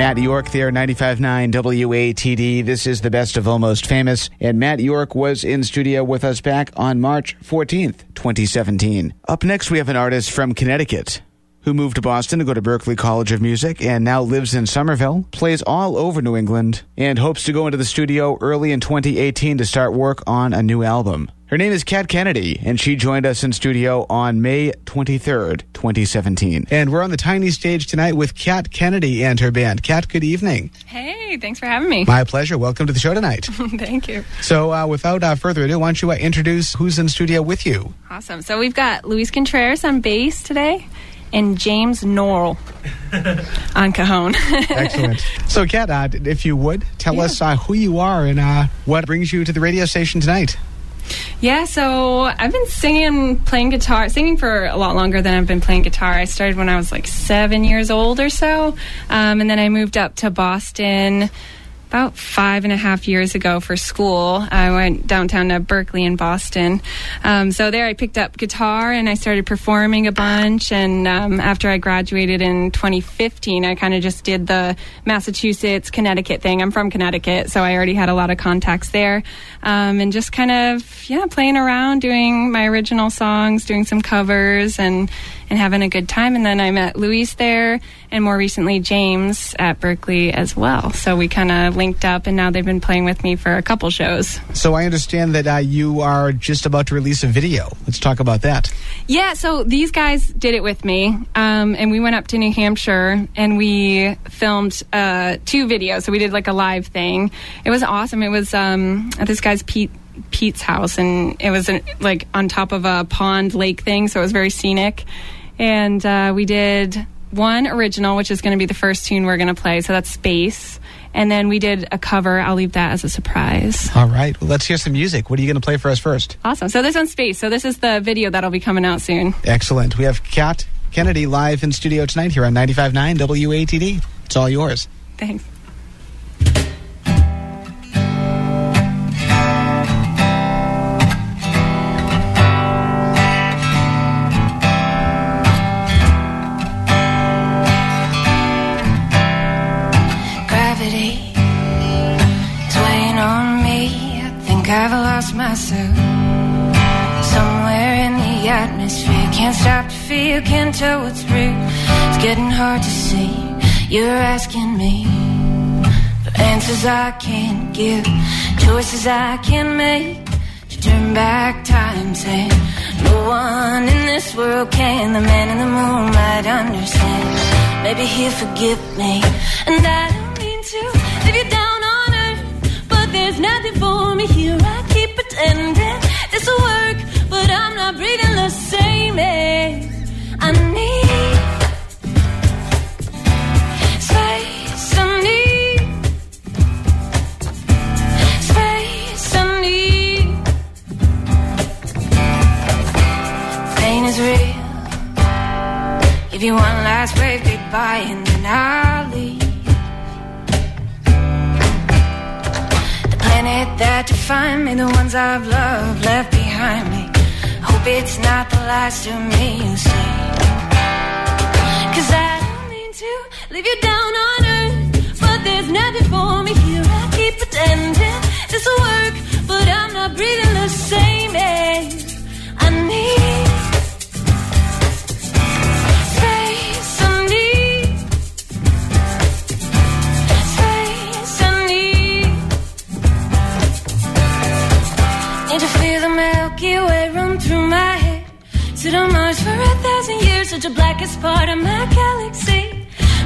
Matt York there, 95.9 WATD. This is the best of Almost Famous. And Matt York was in studio with us back on March 14th, 2017. Up next, we have an artist from Connecticut who moved to Boston to go to Berklee College of Music and now lives in Somerville, plays all over New England, and hopes to go into the studio early in 2018 to start work on a new album. Her name is Kat Kennedy, and she joined us in studio on May 23rd, 2017. And we're on the tiny stage tonight with Kat Kennedy and her band. Kat, good evening. Hey, thanks for having me. My pleasure. Welcome to the show tonight. Thank you. So, uh, without uh, further ado, why don't you uh, introduce who's in studio with you? Awesome. So we've got Luis Contreras on bass today and James Norrell on cajon. Excellent. So, Kat, uh, if you would, tell us uh, who you are and uh, what brings you to the radio station tonight. Yeah, so I've been singing, playing guitar, singing for a lot longer than I've been playing guitar. I started when I was like seven years old or so, um, and then I moved up to Boston about five and a half years ago for school. I went downtown to Berklee in Boston. Um, so there I picked up guitar and I started performing a bunch. And um, after I graduated in 2015, I kind of just did the Massachusetts, Connecticut thing. I'm from Connecticut, so I already had a lot of contacts there. Um, and just kind of, yeah, playing around, doing my original songs, doing some covers and, and having a good time. And then I met Luis there and more recently James at Berklee as well. So we kind of linked up and now they've been playing with me for a couple shows. So, I understand that uh, you are just about to release a video. Let's talk about that. Yeah, so these guys did it with me, um, and we went up to New Hampshire and we filmed uh, two videos. So we did like a live thing. It was awesome. It was um, at this guy's Pete Pete's house, and it was an, like on top of a pond lake thing, so it was very scenic. And uh, we did one original, which is going to be the first tune we're going to play. So that's Space. And then we did a cover. I'll leave that as a surprise. All right. Well, let's hear some music. What are you going to play for us first? Awesome. So this one's Space. So this is the video that'll be coming out soon. Excellent. We have Kat Kennedy live in studio tonight here on 95.9 WATD. It's all yours. Thanks. I've lost myself. Somewhere in the atmosphere. Can't stop to feel, can't tell what's real. It's getting hard to see. You're asking me for answers I can't give, choices I can't make. To turn back time, saying no one in this world can. The man in the moon might understand. Maybe he'll forgive me, and I don't mean to there's nothing for me here. I keep pretending this will work, but I'm not breathing the same air. I need space. I need space. I need pain is real. Give you one last wave goodbye and then I'll leave. Planet that defined me, the ones I've loved left behind me. Hope it's not the last of me you see. Cause I don't mean to leave you down on earth. But there's nothing for me here. I keep pretending this will work. But I'm not breathing the same air. Such a blackest part of my galaxy.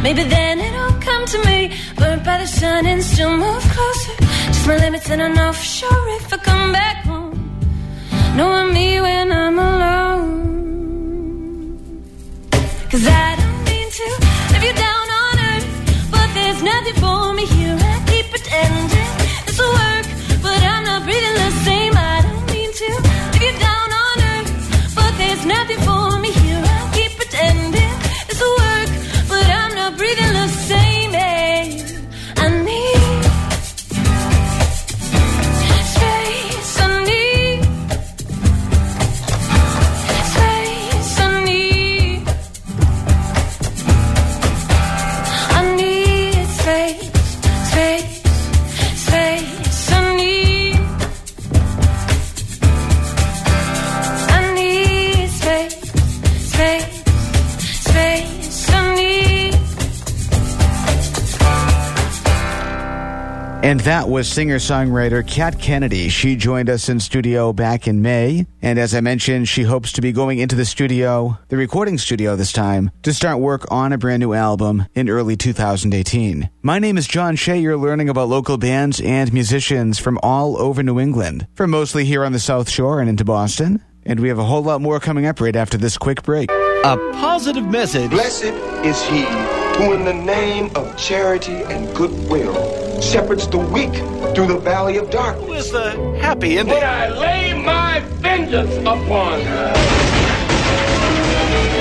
Maybe then it'll come to me, burnt by the sun and still move closer. Just my limits, and I know for sure if I come back home, knowing me when I'm alone. Cause I don't mean to leave you down on earth, but there's nothing for me here. I keep pretending And that was singer songwriter Kat Kennedy. She joined us in studio back in May. And as I mentioned, she hopes to be going into the studio, the recording studio this time, to start work on a brand new album in early 2018. My name is John Shea. You're learning about local bands and musicians from all over New England, from mostly here on the South Shore and into Boston. And we have a whole lot more coming up right after this quick break. A positive message. Blessed is he who, in the name of charity and goodwill, shepherds the weak through the valley of darkness. Who is the happy ending? When I lay my vengeance upon her.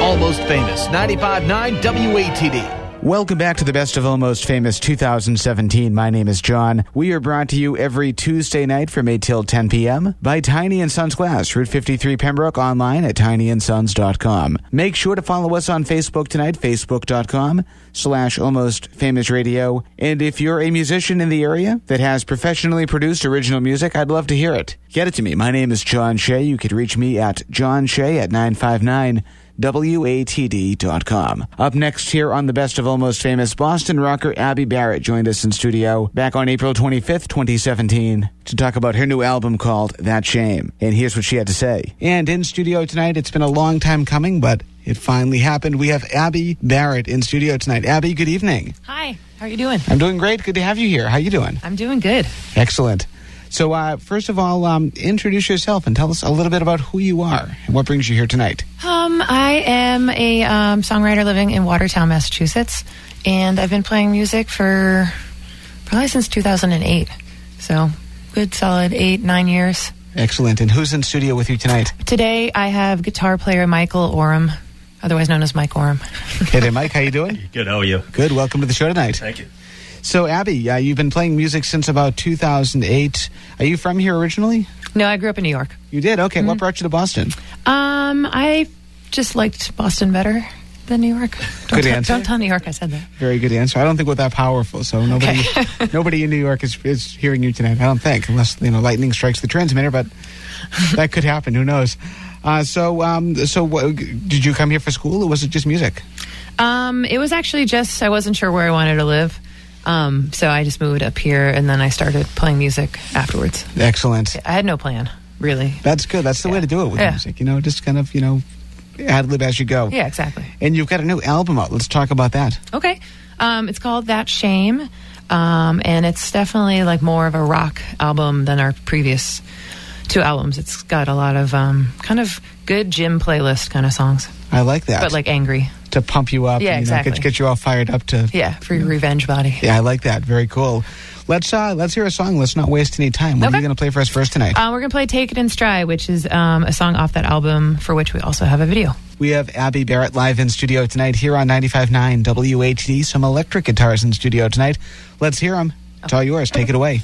Almost famous. 95.9 WATD. Welcome back to the Best of Almost Famous 2017. My name is John. We are brought to you every Tuesday night from 8 till 10 p.m. by Tiny and Sons Glass, Route 53 Pembroke, online at tinyandsons.com. Make sure to follow us on Facebook tonight, facebook.com slash almost famous radio. And if you're a musician in the area that has professionally produced original music, I'd love to hear it. Get it to me. My name is John Shea. You could reach me at John Shea at 959 WATD.com. Up next here on the Best of Almost Famous, Boston rocker Abbie Barrett joined us in studio back on April 25th, 2017 to talk about her new album called That Shame. And here's what she had to say. And in studio tonight, it's been a long time coming, but it finally happened. We have Abbie Barrett in studio tonight. Abbie, good evening. Hi, how are you doing? I'm doing great. Good to have you here. How are you doing? I'm doing good. Excellent. So, uh, first of all, um, introduce yourself and tell us a little bit about who you are and what brings you here tonight. Um, I am a um, songwriter living in Watertown, Massachusetts, and I've been playing music for probably since 2008. So, good solid eight, nine years. Excellent. And who's in studio with you tonight? Today, I have guitar player Michael Oram, otherwise known as Mike Oram. Hey there, Mike. How you doing? Good. How are you? Good. Welcome to the show tonight. Thank you. So, Abbie, uh, you've been playing music since about 2008. Are you from here originally? No, I grew up in New York. You did? Okay. What brought you to Boston? Um, I just liked Boston better than New York. Don't Good tell- answer. Don't tell New York I said that. Very good answer. I don't think we're that powerful, so nobody, nobody in New York is, is hearing you tonight. I don't think, unless you know lightning strikes the transmitter, but that could happen. Who knows? Uh, so, um, so what, did you come here for school, or was it just music? Um, it was actually just I wasn't sure where I wanted to live, um, so I just moved up here, and then I started playing music afterwards. Excellent. I had no plan, really. That's good. That's the way to do it with Yeah. music. You know, just kind of you know, ad lib as you go. Yeah, exactly. And you've got a new album out. Let's talk about that. Okay, um, it's called That Shame, um, and it's definitely like more of a rock album than our previous two albums. It's got a lot of um, kind of good gym playlist kind of songs, I like that. but like angry. to pump you up. Yeah, and, you know, exactly. get, get you all fired up to. Yeah, for your revenge body. Yeah, I like that. Very cool. Let's uh let's hear a song. Let's not waste any time. What are you going to play for us first tonight? Uh, we're gonna play "Take It in Stride," which is um, a song off that album for which we also have a video. We have Abbie Barrett live in studio tonight here on 95.9 WHD. Some electric guitars in studio tonight. Let's hear them. It's all yours. Take it away.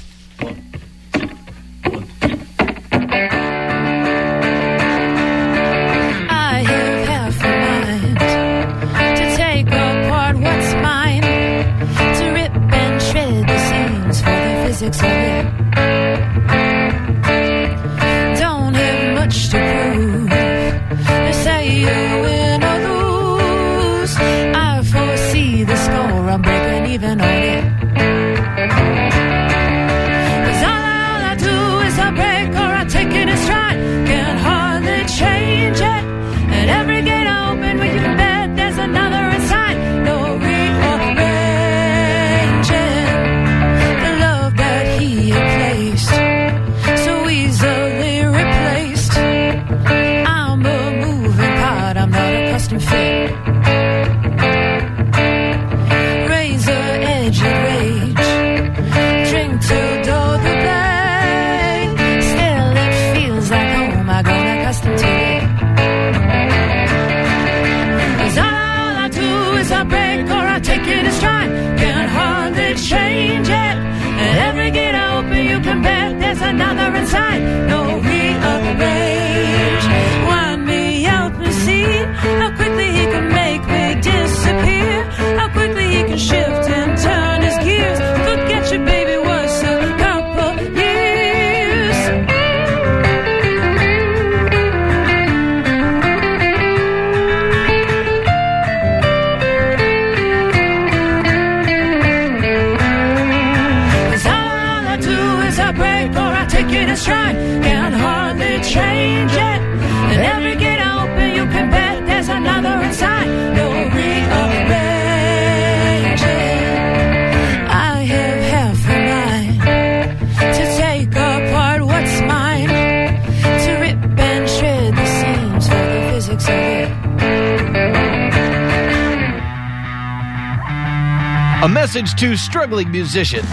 Message to struggling musicians.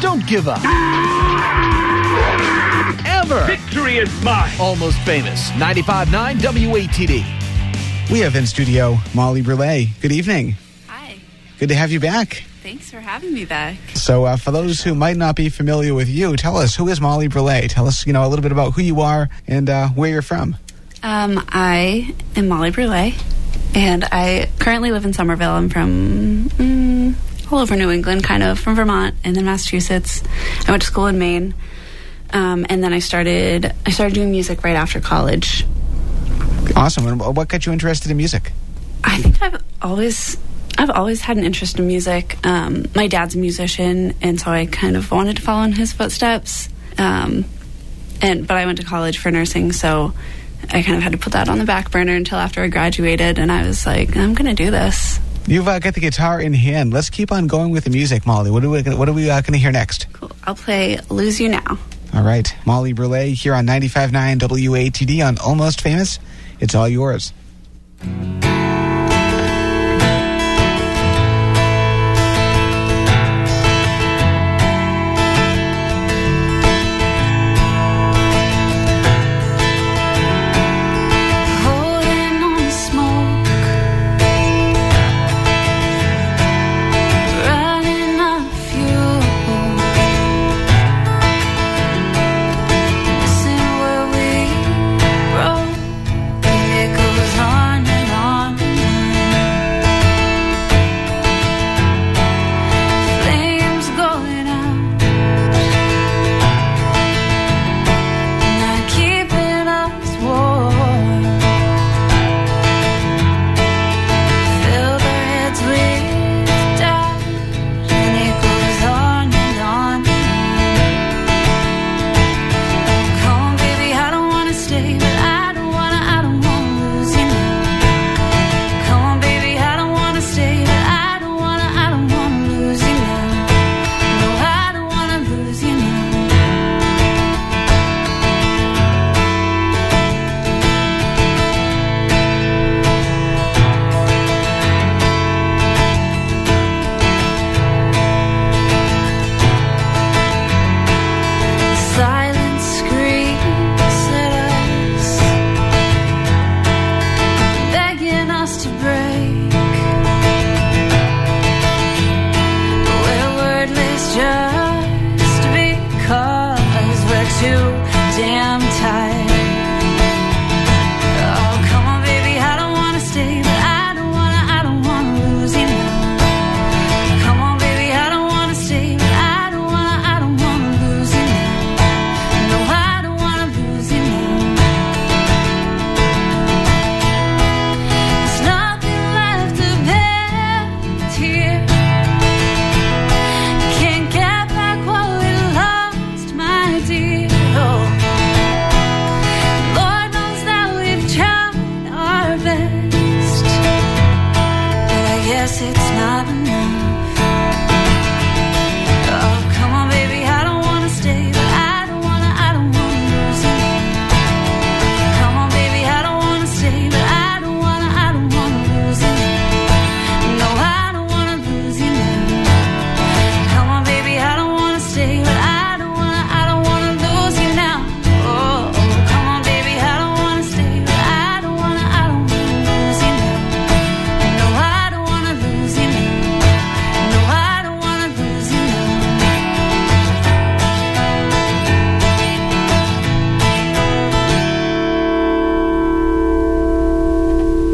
Don't give up. Ever. Victory is mine. Almost famous. 95.9 WATD. We have in studio Molly Brulé. Good evening. Hi. Good to have you back. Thanks for having me back. So, uh, for those who might not be familiar with you, tell us who is Molly Brulé. Tell us, you know, a little bit about who you are and uh, where you're from. Um, I am Molly Brulé, and I currently live in Somerville. I'm from mm, all over New England, kind of from Vermont and then Massachusetts. I went to school in Maine, um, and then I started I started doing music right after college. Awesome. And what got you interested in music? I think I've always I've always had an interest in music. Um, my dad's a musician, and so I kind of wanted to follow in his footsteps. Um, and but I went to college for nursing, so I kind of had to put that on the back burner until after I graduated, and I was like, I'm going to do this. You've uh, got the guitar in hand. Let's keep on going with the music, Molly. What are we, what are we uh, going to hear next? Cool. I'll play "Lose You Now." All right. Molly Brulé here on 95.9 WATD on Almost Famous. It's all yours.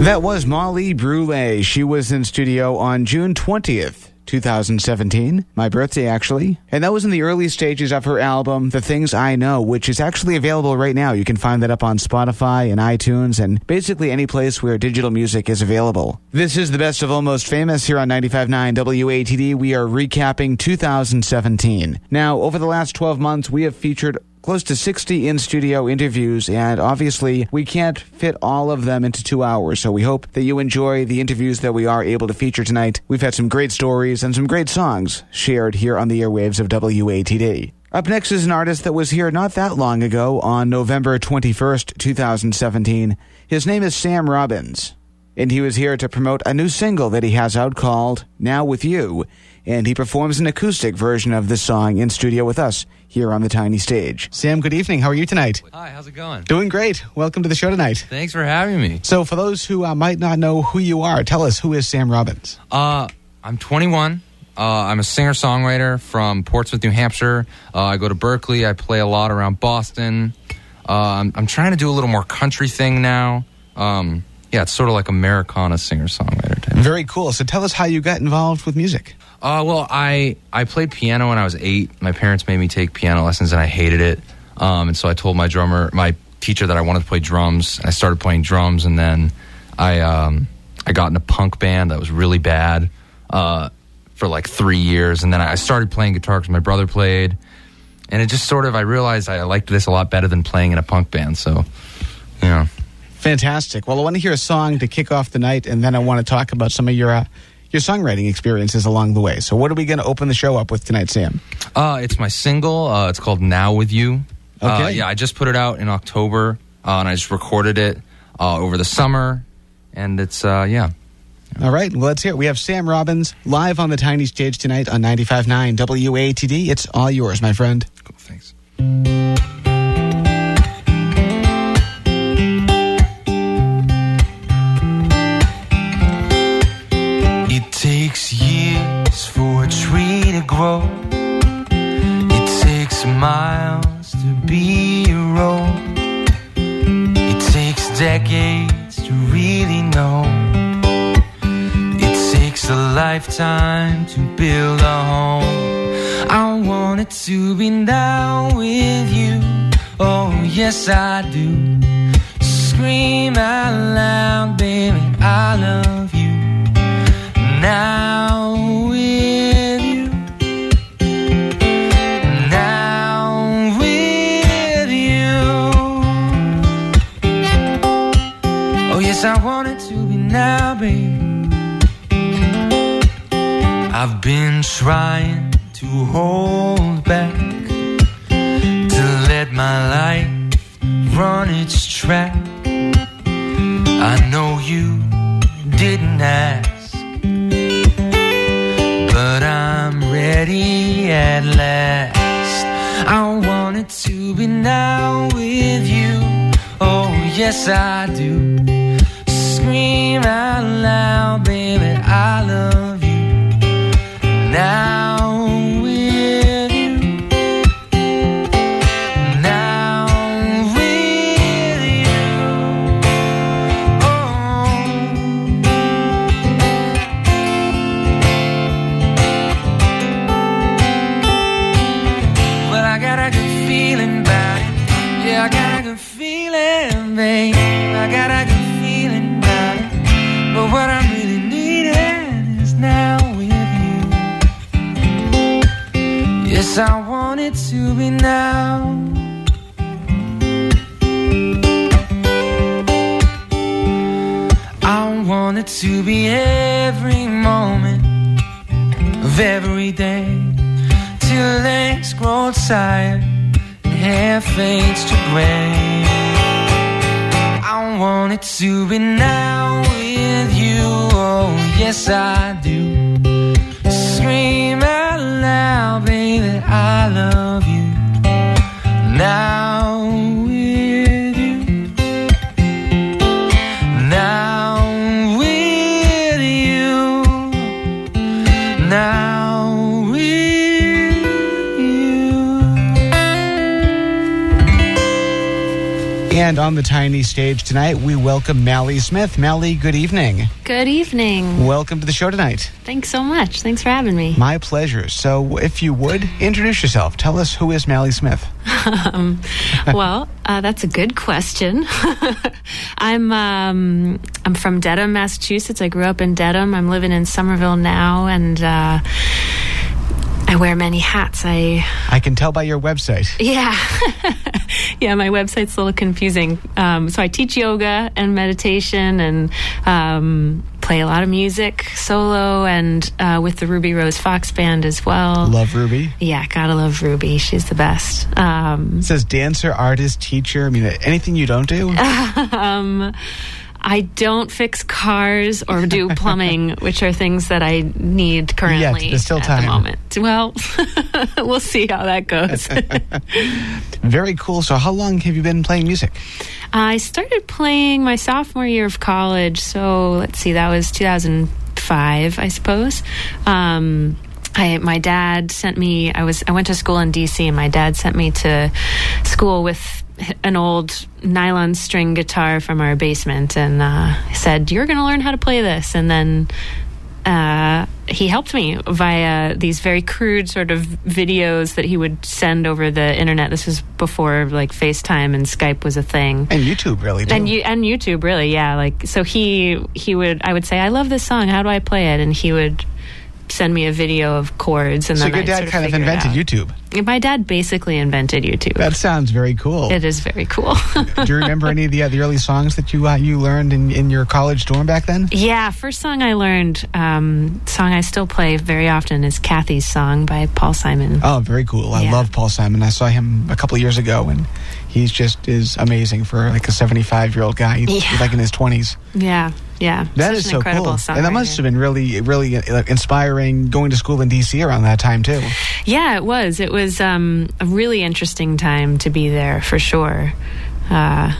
That was Molly Brulé. She was in studio on June 20th. 2017, my birthday actually. And that was in the early stages of her album, The Things I Know, which is actually available right now. You can find that up on Spotify and iTunes and basically any place where digital music is available. This is the best of Almost Famous here on 95.9 WATD. We are recapping 2017. Now, over the last 12 months, we have featured close to 60 in studio interviews, and obviously we can't fit all of them into two hours. So we hope that you enjoy the interviews that we are able to feature tonight. We've had some great stories and some great songs shared here on the airwaves of WATD. Up next is an artist that was here not that long ago on November 21st, 2017. His name is Sam Robbins. and he was here to promote a new single that he has out called Now With You. And he performs an acoustic version of this song in studio with us here on the tiny stage. Sam, good evening. How are you tonight? Hi, how's it going? Doing great. Welcome to the show tonight. Thanks for having me. So, for those who uh, might not know who you are, tell us who is Sam Robbins? Uh, I'm 21. Uh, I'm a singer songwriter from Portsmouth, New Hampshire. Uh, I go to Berklee. I play a lot around Boston. Uh, I'm, I'm trying to do a little more country thing now. Um, yeah, it's sort of like Americana singer songwriter type. Very cool. So, tell us how you got involved with music. Uh, well, I I played piano when I was eight. My parents made me take piano lessons, and I hated it. Um, and so I told my drummer, my teacher, that I wanted to play drums. I started playing drums, and then I um, I got in a punk band that was really bad uh, for like three years, and then I started playing guitar because my brother played, and it just sort of I realized I liked this a lot better than playing in a punk band. So, yeah. Fantastic. Well, I want to hear a song to kick off the night, and then I want to talk about some of your uh, your songwriting experiences along the way. So, what are we going to open the show up with tonight, Sam? Uh, it's my single. Uh, it's called "Now with You." Uh, Okay. yeah, I just put it out in October, uh, and I just recorded it uh, over the summer, and it's uh, yeah. All right, well, let's hear it. We have Sam Robbins live on the tiny stage tonight on 95.9 WATD. It's all yours, my friend. Cool, thanks. It takes miles to be a road. It takes decades to really know. It takes a lifetime to build a home. I want it to be now with you. Oh, yes, I do. Scream out loud, baby, I love you now I've been trying to hold back, to let my life run its track. I know you didn't ask but I'm ready at last. I want it to be now with you. Oh, yes, I do. Scream out loud, baby, I love. Now tonight, we welcome Mally Smith. Mally, good evening. Good evening. Welcome to the show tonight. Thanks so much. Thanks for having me. My pleasure. So, if you would, introduce yourself. Tell us who is Mally Smith. um, well, uh, that's a good question. I'm um, I'm from Dedham, Massachusetts. I grew up in Dedham. I'm living in Somerville now, and uh, I wear many hats. I I can tell by your website. yeah, yeah. My website's a little confusing. Um, so I teach yoga and meditation, and um, play a lot of music solo, and uh, with the Ruby Rose Fox Band as well. Love Ruby. Yeah, gotta love Ruby. She's the best. Um, says dancer, artist, teacher. I mean, anything you don't do? um, I don't fix cars or do plumbing, which are things that I need currently there's still at time. the moment. Well, we'll see how that goes. Very cool. So, how long have you been playing music? I started playing my sophomore year of college. So let's see, that was 2005, I suppose. Um, I, my dad sent me. I was. I went to school in D.C. and my dad sent me to school with an old nylon string guitar from our basement, and uh, said, "You're going to learn how to play this." And then uh, he helped me via these very crude sort of videos that he would send over the internet. This was before like FaceTime and Skype was a thing. And YouTube, really. Too. And you and YouTube, really, yeah. Like so, he he would I would say, I love this song. How do I play it? And he would send me a video of chords. And so then your I'd dad sort of kind of invented out. YouTube. My dad basically invented YouTube. That sounds very cool. It is very cool. Do you remember any of the, uh, the early songs that you uh, you learned in, in your college dorm back then? Yeah, first song I learned, um, song I still play very often is Kathy's Song by Paul Simon. Oh, very cool. I Yeah. love Paul Simon. I saw him a couple of years ago, and he's just is amazing for like a 75 year old guy. He's Yeah. like in his 20s. Yeah, yeah. that is an so incredible cool. And that must have been really, really uh, inspiring going to school in D.C. around that time, too. Yeah, it was. It was um, a really interesting time to be there for sure. Uh,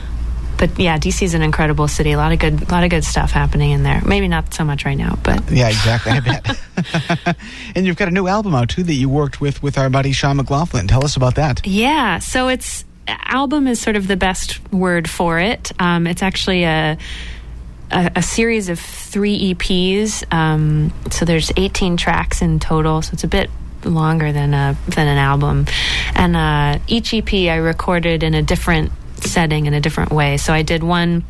but yeah, DC is an incredible city. A lot of good, a lot of good stuff happening in there. Maybe not so much right now, but Yeah, exactly. I bet. and you've got a new album out, too, that you worked with with our buddy Sean McLaughlin. Tell us about that. Yeah, so it's album is sort of the best word for it. Um, it's actually a, a a series of three EPs. Um, so there's 18 tracks in total. So it's a bit longer than a than an album. And uh, each EP I recorded in a different setting in a different way. So I did one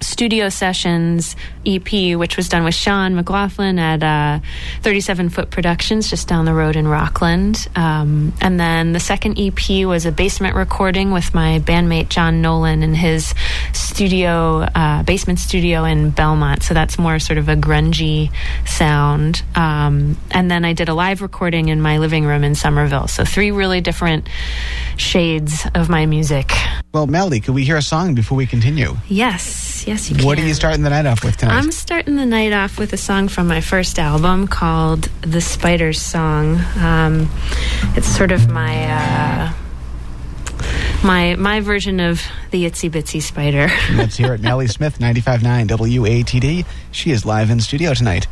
studio sessions EP, which was done with Sean McLaughlin at uh, 37 Foot Productions, just down the road in Rockland. Um, and then the second EP was a basement recording with my bandmate John Nolan in his studio, uh, basement studio in Belmont. So that's more sort of a grungy sound. Um, and then I did a live recording in my living room in Somerville. So three really different shades of my music. Well, Melody, could we hear a song before we continue? Yes, yes, you can. What are you starting the night off with tonight? I'm starting the night off with a song from my first album called "The Spider's Song." Um, it's sort of my uh, my my version of the Itsy Bitsy Spider. Let's hear it. Mally Smith, 95.9 WATD. She is live in studio tonight.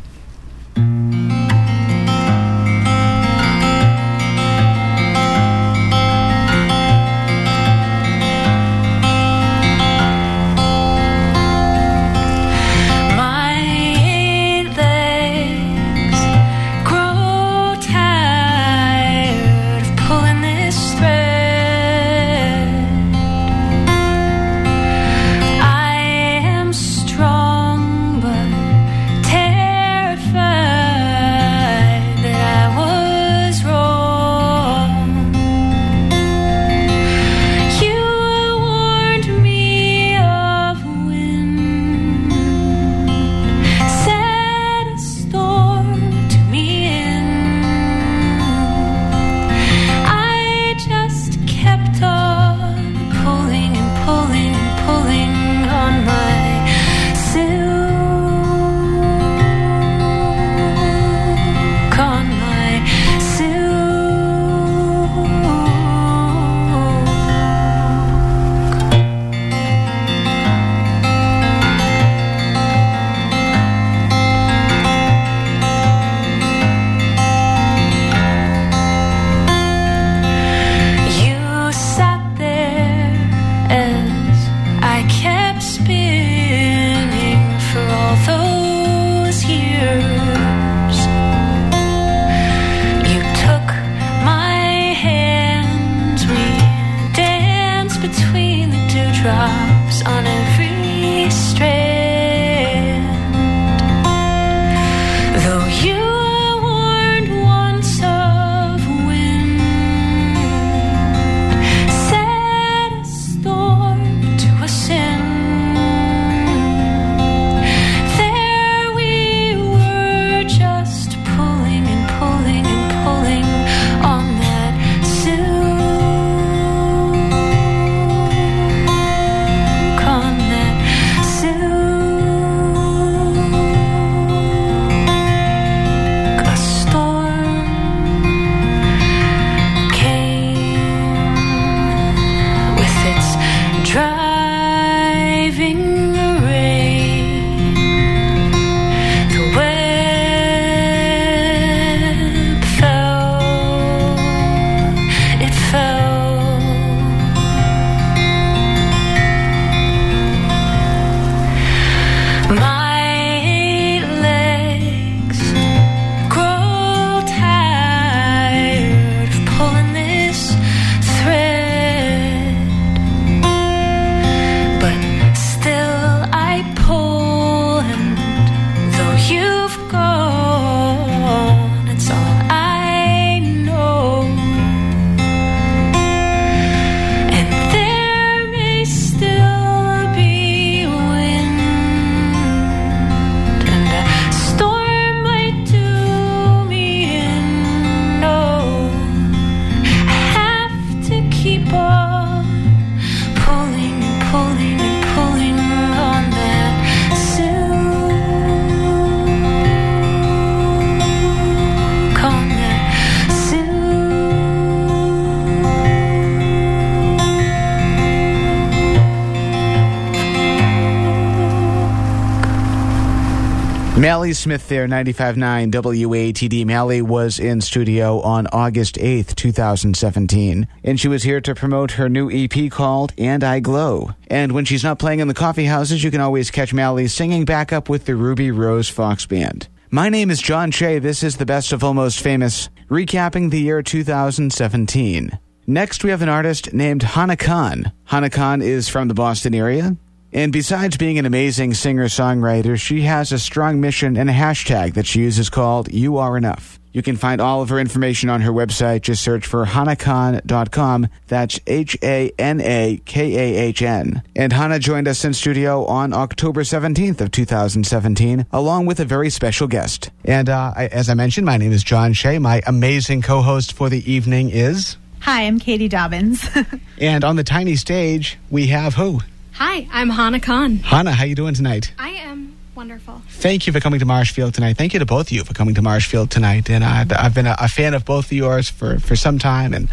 Mally Smith there, 95.9 WATD. Mally was in studio on August 8th, 2017, and she was here to promote her new EP called And I Glow. And when she's not playing in the coffee houses, you can always catch Mally singing back up with the Ruby Rose Fox Band. My name is John Shea. This is the best of Almost Famous, recapping the year 2017. Next, we have an artist named Hana Kahn. Hana Kahn is from the Boston area. And besides being an amazing singer songwriter, she has a strong mission and a hashtag that she uses called You Are Enough. You can find all of her information on her website. Just search for hanakahn.com. That's H A N A K A H N. And Hana joined us in studio on October 17th of 2017, along with a very special guest. And uh, I, as I mentioned, my name is John Shea. My amazing co-host for the evening is. Hi, I'm Katie Dobbins. And on the tiny stage, we have who? Hi, I'm Hana Kahn. Hana, how you doing tonight? I am wonderful. Thank you for coming to Marshfield tonight. Thank you to both of you for coming to Marshfield tonight. And I've, I've been a, a fan of both of yours for, for some time. And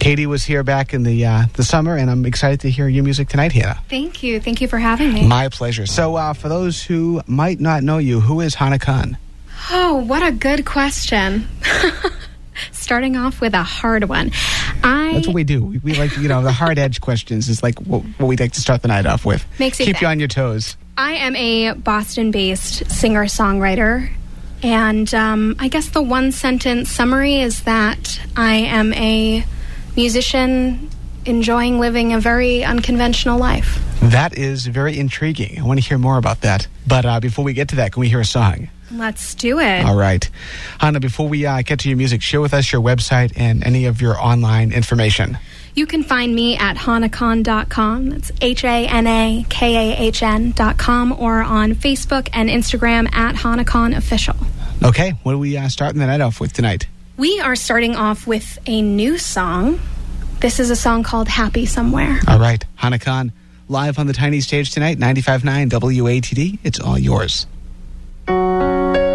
Katie was here back in the uh, the summer, and I'm excited to hear your music tonight, Hana. Thank you. Thank you for having me. My pleasure. So, uh, for those who might not know you, who is Hana Kahn? Oh, what a good question. Starting off with a hard one. I That's what we do. We, we like, you know, the hard edge questions is like what, what we like to start the night off with. Makes you Keep think. you on your toes. I am a Boston based singer songwriter. And um, I guess the one sentence summary is that I am a musician enjoying living a very unconventional life. That is very intriguing. I want to hear more about that. But uh, before we get to that, can we hear a song? Let's do it. All right. Hana, before we uh, get to your music, share with us your website and any of your online information. You can find me at hanakahn.com. That's H A N A K A H N.com or on Facebook and Instagram at Hanakahn Official. Okay, what are we uh, starting the night off with tonight? We are starting off with a new song. This is a song called Happy Somewhere. All right, Hana Kahn, live on the tiny stage tonight, 95.9 WATD. It's all yours. Música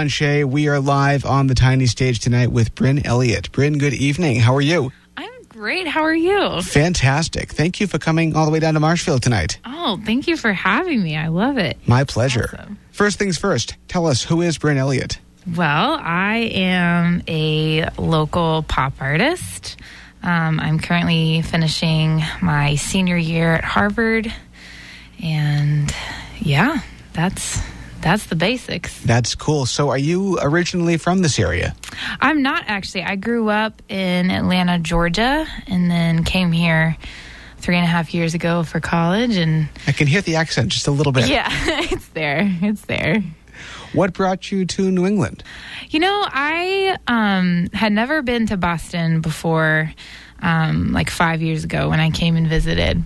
John Shea. We are live on the tiny stage tonight with Brynn Elliott. Brynn, good evening. How are you? I'm great. How are you? Fantastic. Thank you for coming all the way down to Marshfield tonight. Oh, thank you for having me. I love it. My pleasure. First things first, tell us who is Brynn Elliott? Well, I am a local pop artist. Um, I'm currently finishing my senior year at Harvard, and yeah, that's that's the basics. That's cool. So, are you originally from this area? I'm not actually. I grew up in Atlanta, Georgia, and then came here three and a half years ago for college. And I can hear the accent just a little bit. yeah, it's there. It's there. What brought you to New England? You know, I um, had never been to Boston before, um, like five years ago when I came and visited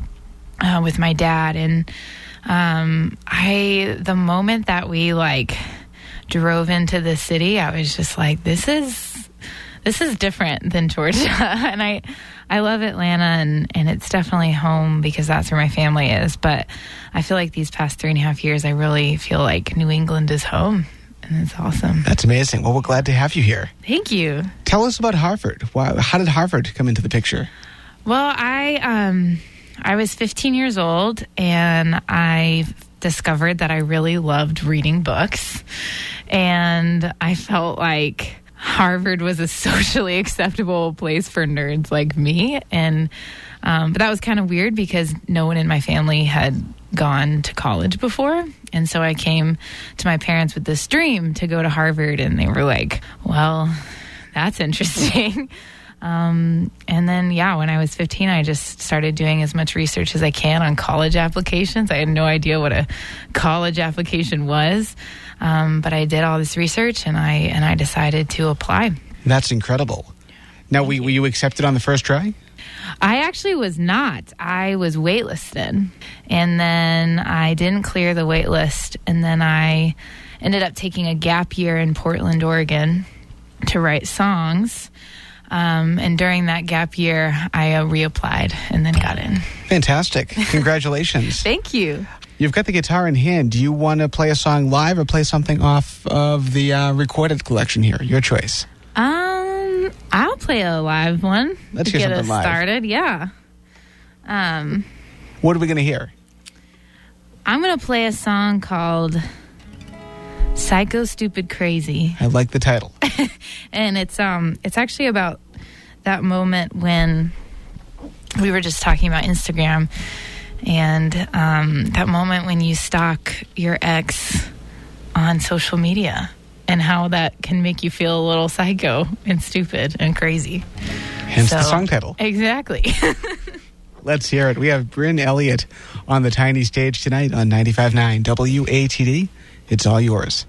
uh, with my dad. And um, I, the moment that we like drove into the city, I was just like, this is, this is different than Georgia. and I, I love Atlanta and, and it's definitely home because that's where my family is. But I feel like these past three and a half years, I really feel like New England is home. And it's awesome. That's amazing. Well, we're glad to have you here. Thank you. Tell us about Harvard. Why, how did Harvard come into the picture? Well, I um, I was 15 years old and I discovered that I really loved reading books, and I felt like Harvard was a socially acceptable place for nerds like me, and um, but that was kind of weird because no one in my family had gone to college before. And so I came to my parents with this dream to go to Harvard, and they were like, well, that's interesting. Um, and then, yeah, when I was 15, I just started doing as much research as I can on college applications. I had no idea what a college application was, um, but I did all this research and I and I decided to apply. That's incredible. Now, were, were you accepted on the first try? I actually was not. I was waitlisted, and then I didn't clear the waitlist, and then I ended up taking a gap year in Portland, Oregon, to write songs. Um, and during that gap year, I uh, reapplied and then got in. Fantastic. Congratulations. Thank you. You've got the guitar in hand. Do you want to play a song live or play something off of the uh, recorded collection here? Your choice. Um, I'll play a live one Let's to get us live. started. Yeah. Um, What are we going to hear? I'm gonna play a song called "Psycho Stupid Crazy." I like the title. and it's um it's actually about that moment when we were just talking about Instagram and um, that moment when you stalk your ex on social media and how that can make you feel a little psycho and stupid and crazy. Hence the song title. Exactly. Let's hear it. We have Brynn Elliott on the tiny stage tonight on 95.9 WATD. It's all yours.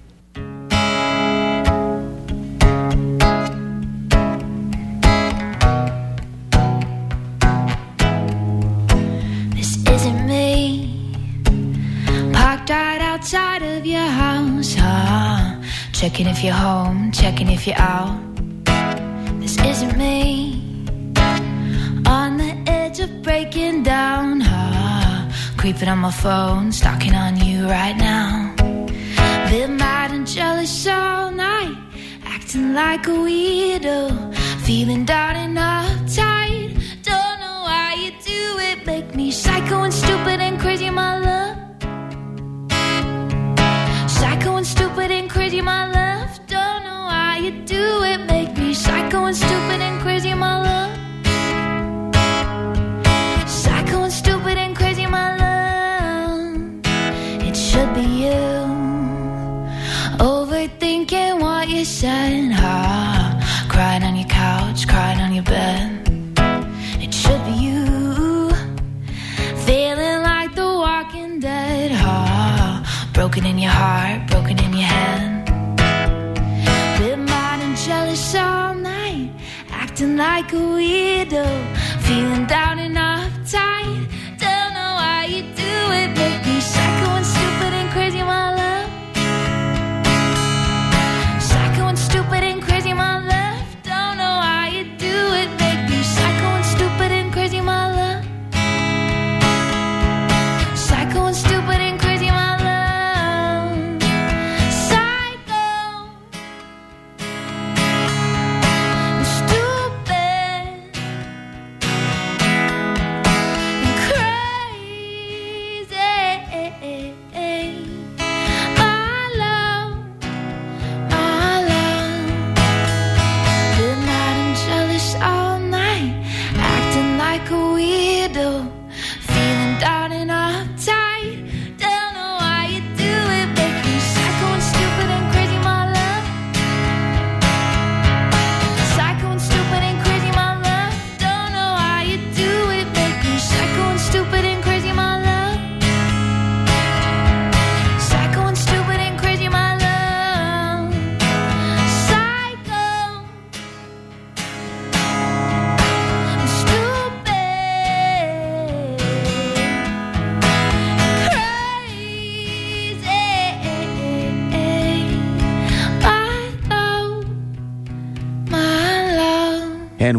This isn't me. Parked right outside of your house, huh? Checking if you're home, checking if you're out. This isn't me. On the edge of breaking down, huh? Creeping on my phone, stalking on you right now. Mad and jealous all night, acting like a weirdo, feeling down and uptight. Don't know why you do it, make me psycho and stupid and crazy, my love. Psycho and stupid and crazy, my love. Like a weirdo, feeling down and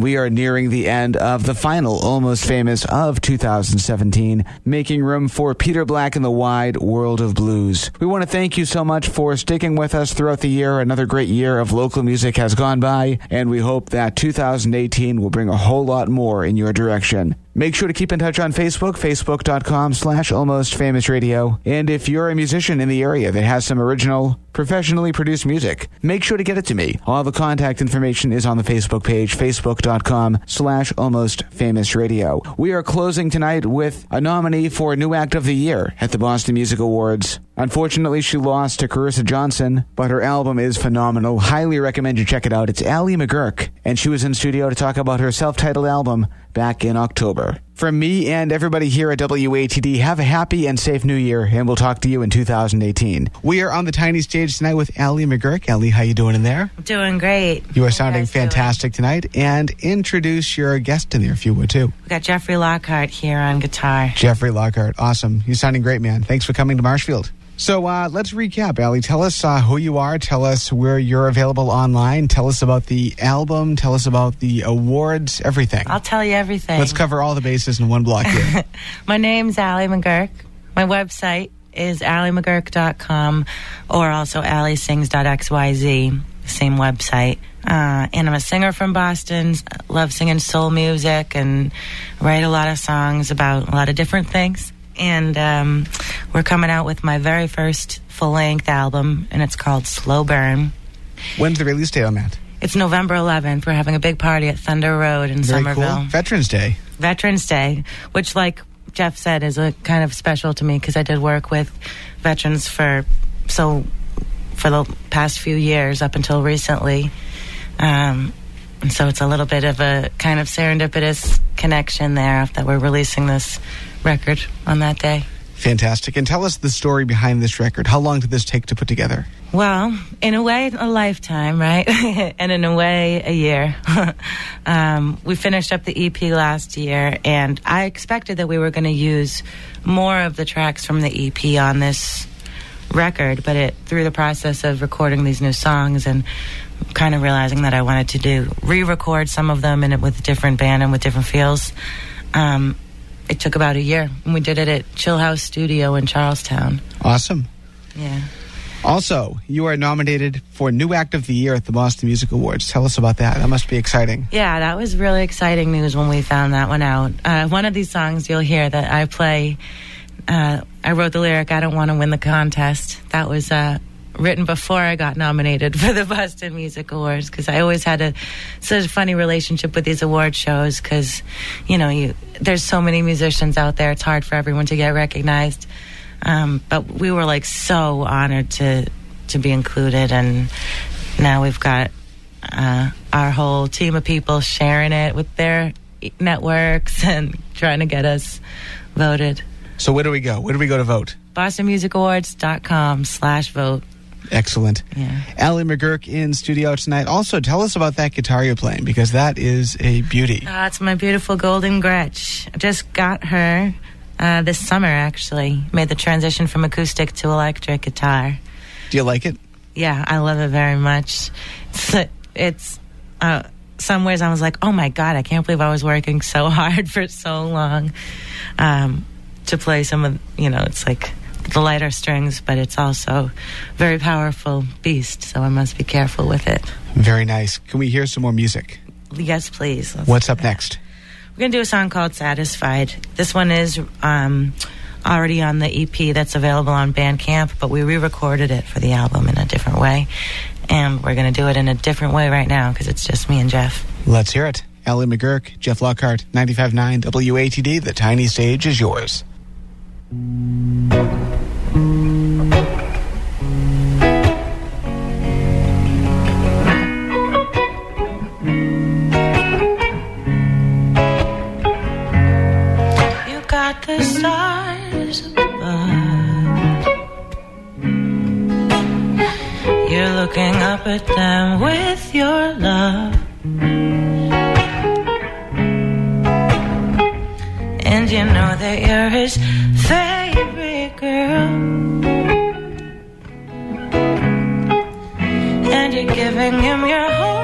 we are nearing the end of the final Almost Famous of 2017, making room for Peter Black in the wide world of blues. We want to thank you so much for sticking with us throughout the year. Another great year of local music has gone by, and we hope that 2018 will bring a whole lot more in your direction. Make sure to keep in touch on Facebook, facebook.com slash almost famous radio. And if you're a musician in the area that has some original, professionally produced music, make sure to get it to me. All the contact information is on the Facebook page, facebook.com slash almost famous radio. We are closing tonight with a nominee for New Act of the Year at the Boston Music Awards. Unfortunately, she lost to Carissa Johnson, but her album is phenomenal. Highly recommend you check it out. It's Ali McGuirk, and she was in studio to talk about her self-titled album back in October. From me and everybody here at WATD, have a happy and safe new year, and we'll talk to you in 2018. We are on the tiny stage tonight with Ali McGuirk. Ali, how you doing in there? Doing great. You are sounding fantastic tonight, and introduce your guest in there if you would too. We got Jeffrey Lockhart here on guitar. Jeffrey Lockhart, awesome. You're sounding great, man. Thanks for coming to Marshfield. So uh, let's recap, Ali. Tell us uh, who you are. Tell us where you're available online. Tell us about the album. Tell us about the awards. Everything. I'll tell you everything. Let's cover all the bases in one block here. My name's Ali McGuirk. My website is alimcguirk.com or also alliesings.xyz, same website. Uh, and I'm a singer from Boston. Love singing soul music and write a lot of songs about a lot of different things. And um, we're coming out with my very first full length album, and it's called Slow Burn. When's the release date on that? It's November 11th. We're having a big party at Thunder Road in Very Somerville. cool. Veterans Day. Veterans Day, which, like Jeff said, is a kind of special to me because I did work with veterans for so for the past few years up until recently, um, and so it's a little bit of a kind of serendipitous connection there that we're releasing this record on that day. Fantastic. And tell us the story behind this record. How long did this take to put together? Well, in a way, a lifetime, right? and in a way, a year. um, we finished up the EP last year, and I expected that we were going to use more of the tracks from the EP on this record, but it through the process of recording these new songs and kind of realizing that I wanted to do re-record some of them and it with a different band and with different feels. Um, it took about a year, and we did it at Chill House Studio in Charlestown. Awesome. Yeah. Also, you are nominated for New Act of the Year at the Boston Music Awards. Tell us about that. That must be exciting. Yeah, that was really exciting news when we found that one out. Uh, one of these songs you'll hear that I play, uh, I wrote the lyric, I don't want to win the contest. That was uh, written before I got nominated for the Boston Music Awards because I always had a such a funny relationship with these award shows because, you know, you there's so many musicians out there. It's hard for everyone to get recognized. Um, but we were like so honored to to be included, and now we've got uh, our whole team of people sharing it with their networks and trying to get us voted. So where do we go? Where do we go to vote? BostonMusicAwards.com slash vote. Excellent. Yeah. Ali McGuirk in studio tonight. Also, tell us about that guitar you're playing because that is a beauty. Uh, it's my beautiful Golden Gretsch. I just got her uh, this summer, actually. Made the transition from acoustic to electric guitar. Do you like it? Yeah, I love it very much. It's, it's uh, some ways I was like, oh my God, I can't believe I was working so hard for so long um, to play some of, you know, it's like the lighter strings, but it's also very powerful beast, so I must be careful with it. Very nice. Can we hear some more music? Yes, please. Let's What's up next? We're going to do a song called Satisfied. This one is um, already on the EP that's available on Bandcamp, but we re recorded it for the album in a different way. And we're going to do it in a different way right now because it's just me and Jeff. Let's hear it. Ali McGuirk, Jeff Lockhart, 95.9 WATD. The tiny stage is yours. Looking up at them with your love. And you know that you're his favorite girl. And you're giving him your whole